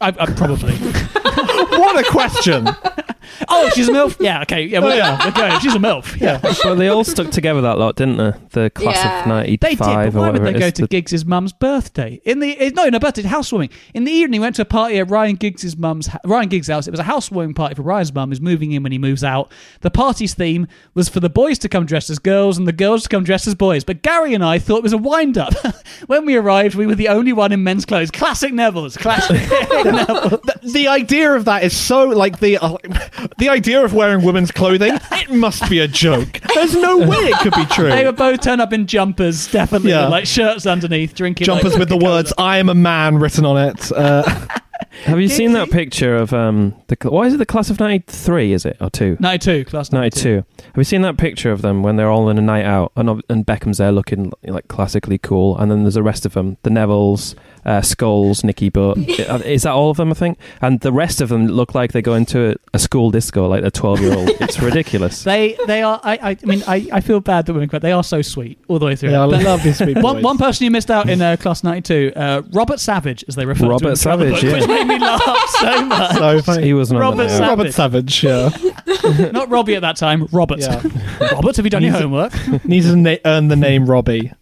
I, I probably. what a question! oh, she's a milf. Yeah, okay. Yeah, well, Oh, yeah. we're going. She's a milf. Yeah. but they all stuck together that lot, didn't they? The class Yeah. of '95 They did, but or why would whatever they it go is. to The- Giggs' mum's birthday? In the no, no birthday housewarming. In the evening, he went to a party at Ryan Giggs' mum's Ryan Giggs' house. It was a housewarming party for Ryan's mum, who's moving in when he moves out. The party's theme was for the boys to come dressed as girls and the girls to come dressed as boys. But Gary and I thought it was a wind up. when we arrived, we were the only one in men's clothes. Classic Neville's. Classic. Neville. the, the idea of that is so like the uh, the idea of wearing women's clothing. It must be a joke. There's no way it could be true. They were both turned up in jumpers, definitely, Yeah. with like shirts underneath, drinking Jumpers like, with the words "I am a man" written on it. Uh, Have you seen that picture of um the cl- what is it? The class of '93 is it or two? 92, class 92. '92. Have you seen that picture of them when they're all in a night out and ob- and Beckham's there looking like classically cool, and then there's the rest of them, the Nevilles, uh, Scholes, Nicky Butt. is that all of them? I think, and the rest of them look like they go into a, a school disco like they're 12 year old. It's ridiculous. They they are. I I, I mean I, I feel bad that women cry. They are so sweet all the way through. Yeah, I But love these sweet one boys. one person you missed out in uh, class ninety two, uh, Robert Savage, as they refer to him Robert in the cover Savage, yeah. Which made me laugh so much. so funny. He was not Robert. Savage. Robert Savage. Yeah, Not Robbie at that time. Robert. Yeah. Robert, have you done your homework? needs to na- earn the name Robbie.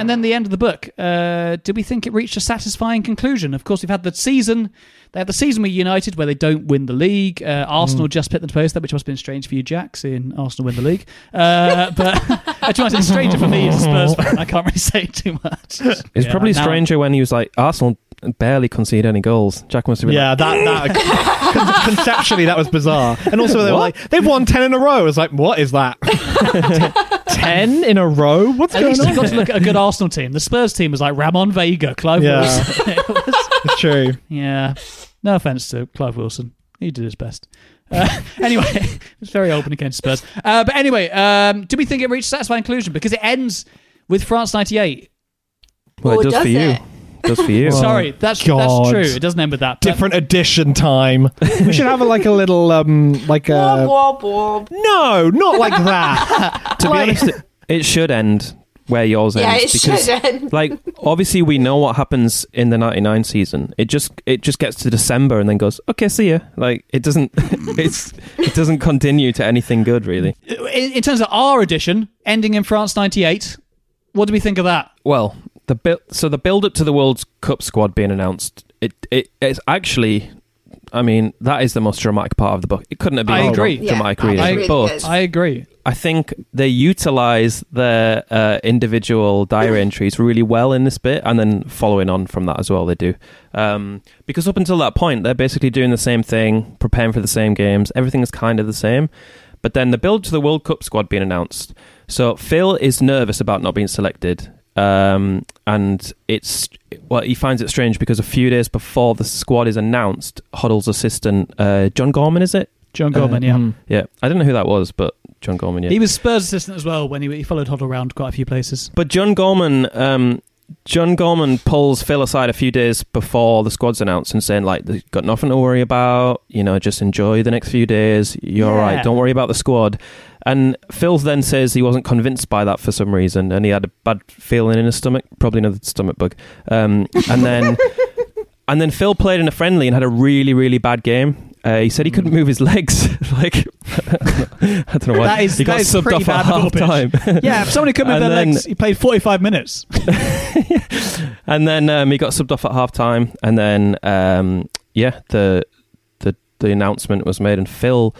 And then the end of the book. Uh, did we think it reached a satisfying conclusion? Of course, we've had the season. They had the season with United where they don't win the league. Uh, Arsenal Mm. just put them to post that, which must have been strange for you, Jack, seeing Arsenal win the league. Uh, but actually, it's stranger for me as a Spurs fan. I can't really say too much. It's Yeah, probably now- stranger when he was like Arsenal barely concede any goals. Jack must have been Yeah, like, that that con- conceptually that was bizarre. And also they were What? like, they've won ten in a row. I was like, what is that? Ten in a row? What's At going least on? you've got to look at a good Arsenal team. The Spurs team was like Ramon Vega, Clive Yeah. Wilson. It was- true. yeah. No offense to Clive Wilson. He did his best. Uh, anyway, it was very open against Spurs. Uh, but anyway, um, do we think it reached a satisfying conclusion? Because it ends with France 98. well, Or it does, does for you. it? Does for you. Oh, Sorry, that's God. that's true. It doesn't end with that. but- Different edition time. we should have a, like a little um like a wob wob. no, not like that. to be honest, it, it should end where yours Yeah, ends it because, should end. like, obviously we know what happens in the '99 season. It just it just gets to December and then goes, okay, see ya. Like, it doesn't it's it doesn't continue to anything good, really. in, in terms of our edition, ending in France 98, what do we think of that? Well, the bu- so the build up to the World Cup squad being announced, it, it it's actually. I mean, that is the most dramatic part of the book. It couldn't have been I more agree. dra- Yeah, dramatic, that was really. really but good. I agree. I think they utilize their uh, individual diary entries really well in this bit, and then following on from that as well, they do. Um, because up until that point, they're basically doing the same thing, preparing for the same games. Everything is kind of the same. But then the build to the World Cup squad being announced. So Phil is nervous about not being selected. Um, and it's well, he finds it strange because a few days before the squad is announced, Hoddle's assistant, uh, John Gorman, is it? John Gorman, Uh, yeah. mm. Yeah, I don't know who that was, but John Gorman, yeah. He was Spurs assistant as well when he, he followed Hoddle around quite a few places. But John Gorman um, John Gorman pulls Phil aside a few days before the squad's announced and saying like, "They've got nothing to worry about. You know, just enjoy the next few days. You're all Yeah. right. Don't worry about the squad." And Phil then says he wasn't convinced by that for some reason, and he had a bad feeling in his stomach, probably another stomach bug. Um, and then, and then Phil played in a friendly and had a really, really bad game. Uh, he said he couldn't move his legs. like, I don't know why. That is- he got is subbed off at half time. Yeah, if somebody could move And their then- legs, he played 45 minutes. and then um, he got subbed off at half time, and then um, yeah, the the the announcement was made, and Phil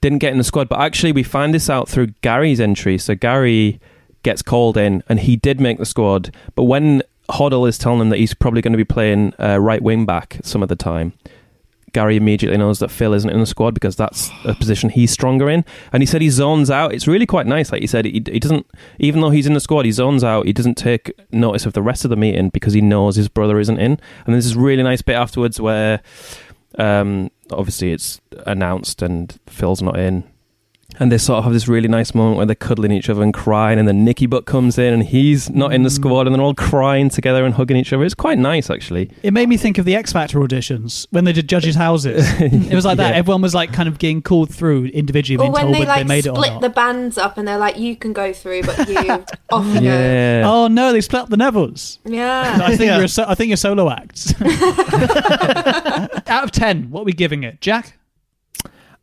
didn't get in the squad. But actually, we find this out through Gary's entry. So Gary gets called in, and he did make the squad. But when Hoddle is telling him that he's probably going to be playing uh, right wing back some of the time. Gary immediately knows that Phil isn't in the squad because that's a position he's stronger in. And he said he zones out. It's really quite nice. Like he said, he, he doesn't, even though he's in the squad, he zones out. He doesn't take notice of the rest of the meeting because he knows his brother isn't in. And there's this really nice bit afterwards where um, obviously it's announced and Phil's not in. And they sort of have this really nice moment where they're cuddling each other and crying, and then Nicky Butt comes in and he's not in the mm. squad, and they're all crying together and hugging each other. It's quite nice, actually. It made me think of the X Factor auditions when they did judges' houses. it was like that. Yeah. Everyone was like kind of getting called through individually, Or being when told they whether like they made it or split not. the bands up and they're like, you can go through, but you off you go. Yeah. Oh no, they split up the Nevilles. Yeah. I think Yeah. you're so- I think you're solo acts. Out of ten, what are we giving it, Jack?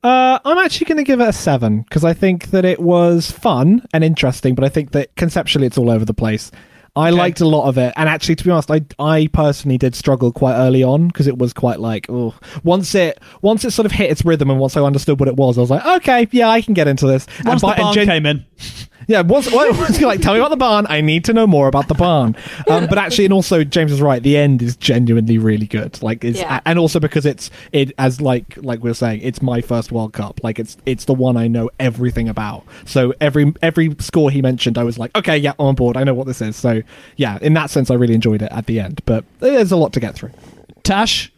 Uh, I'm actually going to give it a seven because I think that it was fun and interesting, but I think that conceptually it's all over the place. I liked a lot of it, and actually, to be honest, I I personally did struggle quite early on because it was quite like oh once it once it sort of hit its rhythm and once I understood what it was, I was like okay, yeah, I can get into this. Once the by- barn gen- came in. yeah, once, once you're like, tell me about the barn. I need to know more about the barn. Um, but actually, and also James is right. The end is genuinely really good. Like, it's Yeah. and also because it's it as like like we are saying, it's my first World Cup. Like, it's it's the one I know everything about. So every every score he mentioned, I was like, okay, yeah, I'm on board. I know what this is. So yeah, in that sense, I really enjoyed it at the end. But there's a lot to get through. Tash,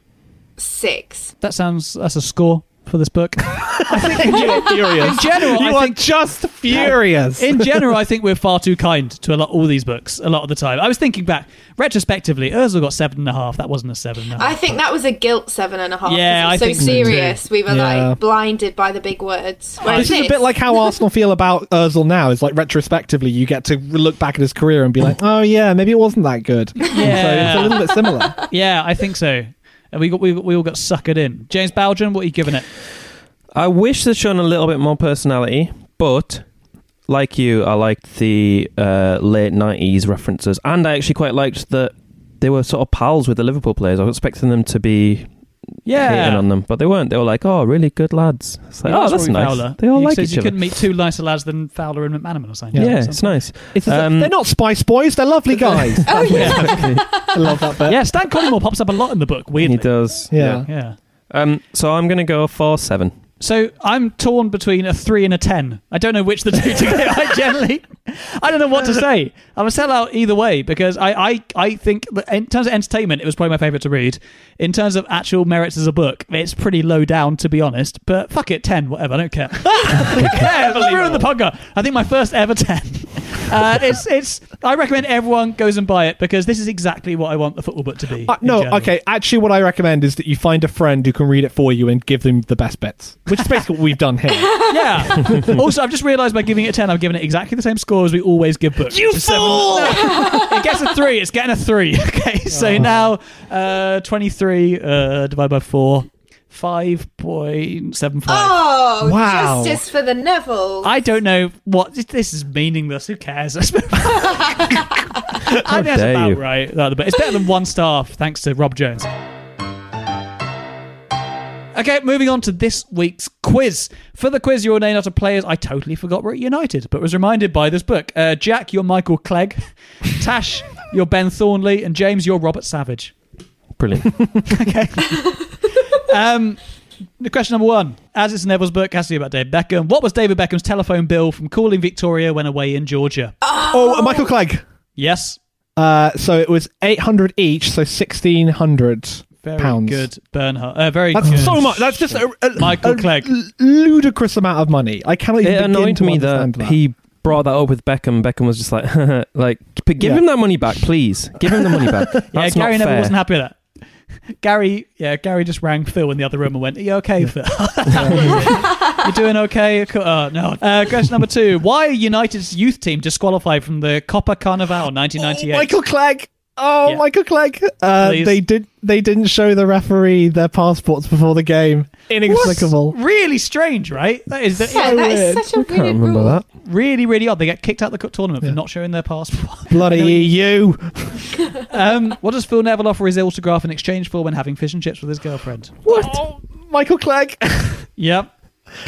Six. that sounds that's a score for this book. I think in, gen- Furious. in general, you I are think just furious. in general, I think we're far too kind to a lot all these books a lot of the time. I was thinking back retrospectively, Ursula got seven and a half. That wasn't a seven and a half. I think that was a guilt seven and a half. Yeah, it was I so think so serious. too. we were Yeah. like blinded by the big words. Whereas this is a bit like how Arsenal feel about Özil now. It's like retrospectively, you get to look back at his career and be like, "Oh yeah, maybe it wasn't that good." so it's a little bit similar. yeah, I think so. And we got we, we all got suckered in. James Belgian, what are you giving it? I wish they'd shown a little bit more personality, but like you, I liked the uh, late nineties references, and I actually quite liked that they were sort of pals with the Liverpool players. I was expecting them to be Yeah. hating on them, but they weren't. They were like, "Oh, really good lads." It's like, Yeah, "Oh, that's Rory nice." Fowler. They all he like says each you other. couldn't meet two nicer lads than Fowler and McManaman or something. Yeah, Or it's nice. It's Um, they're not Spice Boys; they're lovely guys. Oh yeah. I love that bit. Yeah, Stan Collymore pops up a lot in the book. Weirdly, He does. Yeah. Yeah. Um, so I'm going to go for seven. So I'm torn between a three and a ten. I don't know which the two to get. I generally, I don't know what to say. I'm a sellout either way because I, I, I think in terms of entertainment, it was probably my favorite to read. In terms of actual merits as a book, it's pretty low down to be honest. But fuck it, ten, whatever. I don't care. Who cares? Let's ruin the podcast. I think my first ever ten. Uh, it's it's. I recommend everyone goes and buy it because this is exactly what I want the football book to be. Uh, no, general. okay. Actually, what I recommend is that you find a friend who can read it for you and give them the best bits, which is basically what we've done here. Yeah. also, I've just realised by giving it a 10, I've given it exactly the same score as we always give books. You which is seven. fool! No. it gets a 3. It's getting a 3. Okay, so now uh, 23 uh, divided by 4. 5.75. Oh, Wow. justice for the Neville. I don't know what this is meaningless. Who cares? I think that's dare about you. right. But it's better than one star, thanks to Rob Jones. Okay, moving on to this week's quiz. For the quiz, you're named after players I totally forgot were at United, but was reminded by this book. Uh, Jack, you're Michael Clegg. Tash, you're Ben Thornley. And James, you're Robert Savage. Brilliant. okay. Um, the question number one. As it's Neville's book, has to be about David Beckham. What was David Beckham's telephone bill from calling Victoria when away in Georgia? oh, Michael Clegg. Yes. Uh, so it was eight hundred each, so sixteen hundred Very pounds. good, Bernhardt. Uh, very That's good. so much. That's just a, a- Michael a Clegg. l- ludicrous amount of money. I cannot even it begin annoyed to me understand that, that. he brought that up with Beckham. Beckham was just like, like, but give Yeah. him that money back, please. Give him the money back. That's yeah, not Gary never fair. wasn't happy with that. Gary, yeah, Gary just rang Phil in the other room and went, "Are you okay, Phil? you doing okay?" Oh, no. Uh, question number two: Why are United's youth team disqualified from the Copa Carnival 1998? Michael Clegg. Oh, Yeah. Michael Clegg. Uh, they did. They didn't show the referee their passports before the game. Inexplicable. Really strange, right? That is that, Yeah, that is such a I can't weird remember rule. that. really, really odd. They get kicked out of the tournament for not showing their passport. Bloody EU. um, what does Phil Neville offer his autograph in exchange for when having fish and chips with his girlfriend? What? Michael Clegg. Yep.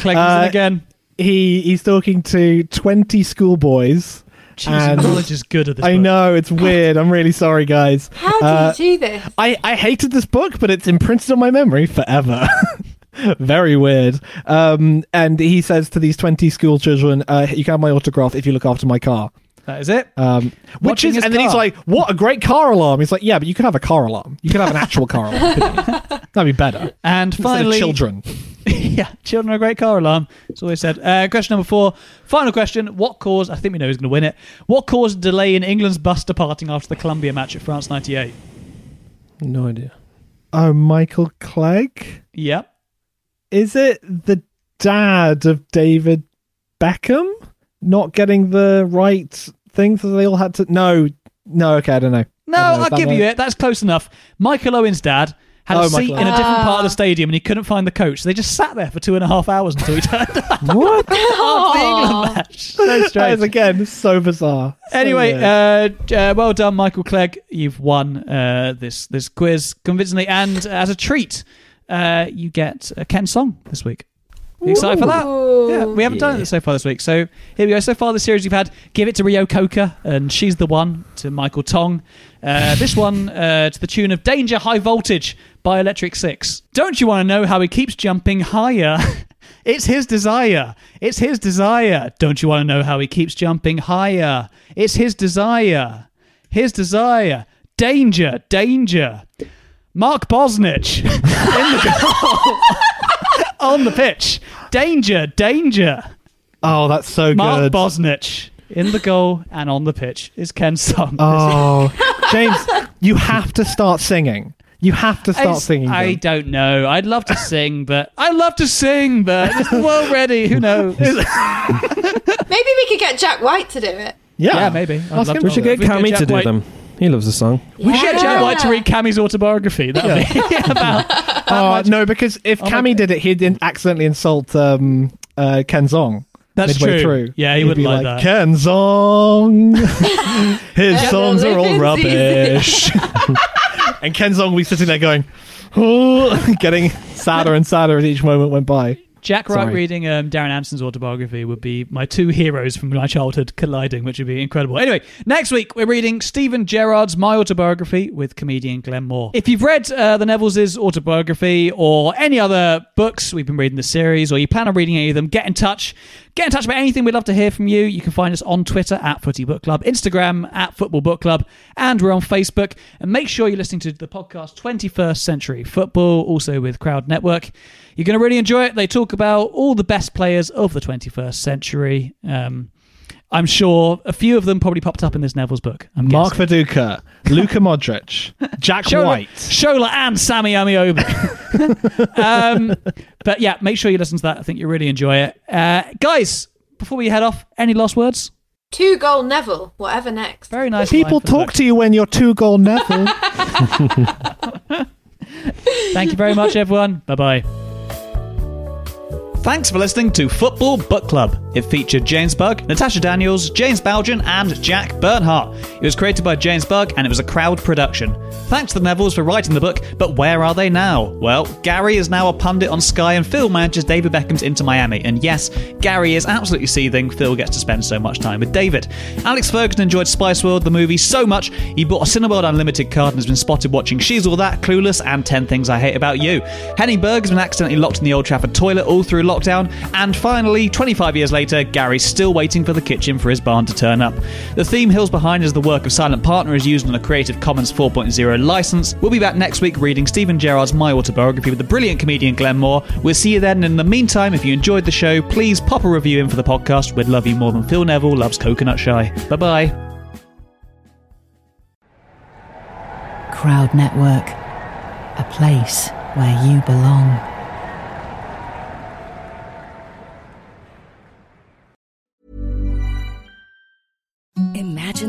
Clegg Uh, again. he he's talking to twenty schoolboys. Jeez, and- knowledge is good at this. I book. know it's weird. I'm really sorry, guys. How do Uh, you do this? I, I hated this book, but it's imprinted on my memory forever. Very weird. Um, and he says to these 20 school children, uh, You can have my autograph if you look after my car. That is it. Um, which is, his and then he's like, "What a great car alarm!" He's like, "Yeah, but you could have a car alarm. You could have an actual car alarm. That'd be better." And Instead of finally, children. yeah, children are a great car alarm. That's always said. Uh, question number four. Final question. What caused, I think we know who's going to win it. What caused a delay in England's bus departing after the Colombia match at France 98? No idea. Oh, Michael Clegg. Yep. Is it the dad of David Beckham not getting the right things that they all had to? No, no. Okay, I don't know. No, I don't know. I'll give right? you it. That's close enough. Michael Owen's dad had Oh, a seat Michael in a Owen. different part of Ah. the stadium and he couldn't find the coach. So they just sat there for two and a half hours until he turned up What? after the England match. So That is strange. again so bizarre. So Anyway, weird. uh, uh, well done, Michael Clegg. You've won uh, this this quiz convincingly, and as a treat, uh, you get a Ken song this week. You excited for that? Yeah, we haven't done it so far this week. So here we go. So far the series, we've had "Give It to Rio Coca" and "She's the One" to Michael Tong. Uh, this one uh, to the tune of "Danger High Voltage" by Electric Six. Don't you want to know how he keeps jumping higher? It's his desire. It's his desire. Don't you want to know how he keeps jumping higher? It's his desire. His desire. Danger, danger. Mark Bosnich in the goal. On the pitch. Danger, danger. oh, that's so Mark good. Bosnich in the goal and on the pitch is Ken song. Oh, James, you have to start singing. You have to start I- singing. I them. don't know. I'd love to sing, but I love to sing, but is the world ready? Who knows? Maybe we could get Jack White to do it. yeah. yeah, maybe. I'd Ask love him to to We should get We Cammy to do White- them. He loves the song. We should get Jack Yeah. White to read Cammy's autobiography. That would be about. Oh, no, because if Oh my Cammy did it, he'd in- accidentally insult um, uh, Ken Zong. That's midway true. Through. Yeah, he He'd wouldn't be like like that. Ken Zong. His Yeah, songs are all living's rubbish. and Ken Zong will be sitting there going, oh, getting sadder and sadder as each moment went by. Jack White Sorry. reading um, Darren Anderton's autobiography would be my two heroes from my childhood colliding, which would be incredible. Anyway, next week we're reading Steven Gerrard's My Autobiography with comedian Glenn Moore. If you've read uh, the Neville's autobiography or any other books we've been reading the series, or you plan on reading any of them, get in touch. Get in touch about anything. We'd love to hear from you. You can find us on Twitter at Footy Book Club, Instagram at Football Book Club, and we're on Facebook. And make sure you're listening to the podcast 21st Century Football, also with Crowd Network. You're going to really enjoy it. They talk about all the best players of the 21st century. Um, I'm sure a few of them probably popped up in this Neville's book. I'm Mark guessing. Viduka, Luka Modric, Jack Shola, White. Shola and Sammy Ameobi. um, but yeah, make sure you listen to that. I think you'll really enjoy it. Uh, guys, before we head off, any last words? Two goal Neville, whatever next. Very nice. People line for the talk to you when you're two goal Neville. Thank you very much, everyone. Bye bye. Thanks for listening to Football Book Club. It featured James Bugg, Natasha Daniels, James Baljan, and Jack Bernhardt. It was created by James Bugg and it was a crowd production. Thanks to the Nevilles for writing the book, but where are they now? Well, Gary is now a pundit on Sky and Phil manages David Beckham's Inter Miami. And yes, Gary is absolutely seething. Phil gets to spend so much time with David. Alex Ferguson enjoyed Spice World, the movie, so much he bought a Cineworld Unlimited card and has been spotted watching She's All That, Clueless, and 10 Things I Hate About You. Henning Berg has been accidentally locked in the Old Trafford toilet all through lockdown. And finally, 25 years later, later, Gary's still waiting for the kitchen for his barn to turn up. The theme Hills Behind is the work of Silent Partner is used on a Creative Commons 4.0 license. We'll be back next week reading Steven Gerrard's My Autobiography with the brilliant comedian Glenn Moore. We'll see you then. In the meantime, if you enjoyed the show, please pop a review in for the podcast. We'd love you more than Phil Neville loves coconut shy. Bye bye. Crowd Network, a place where you belong.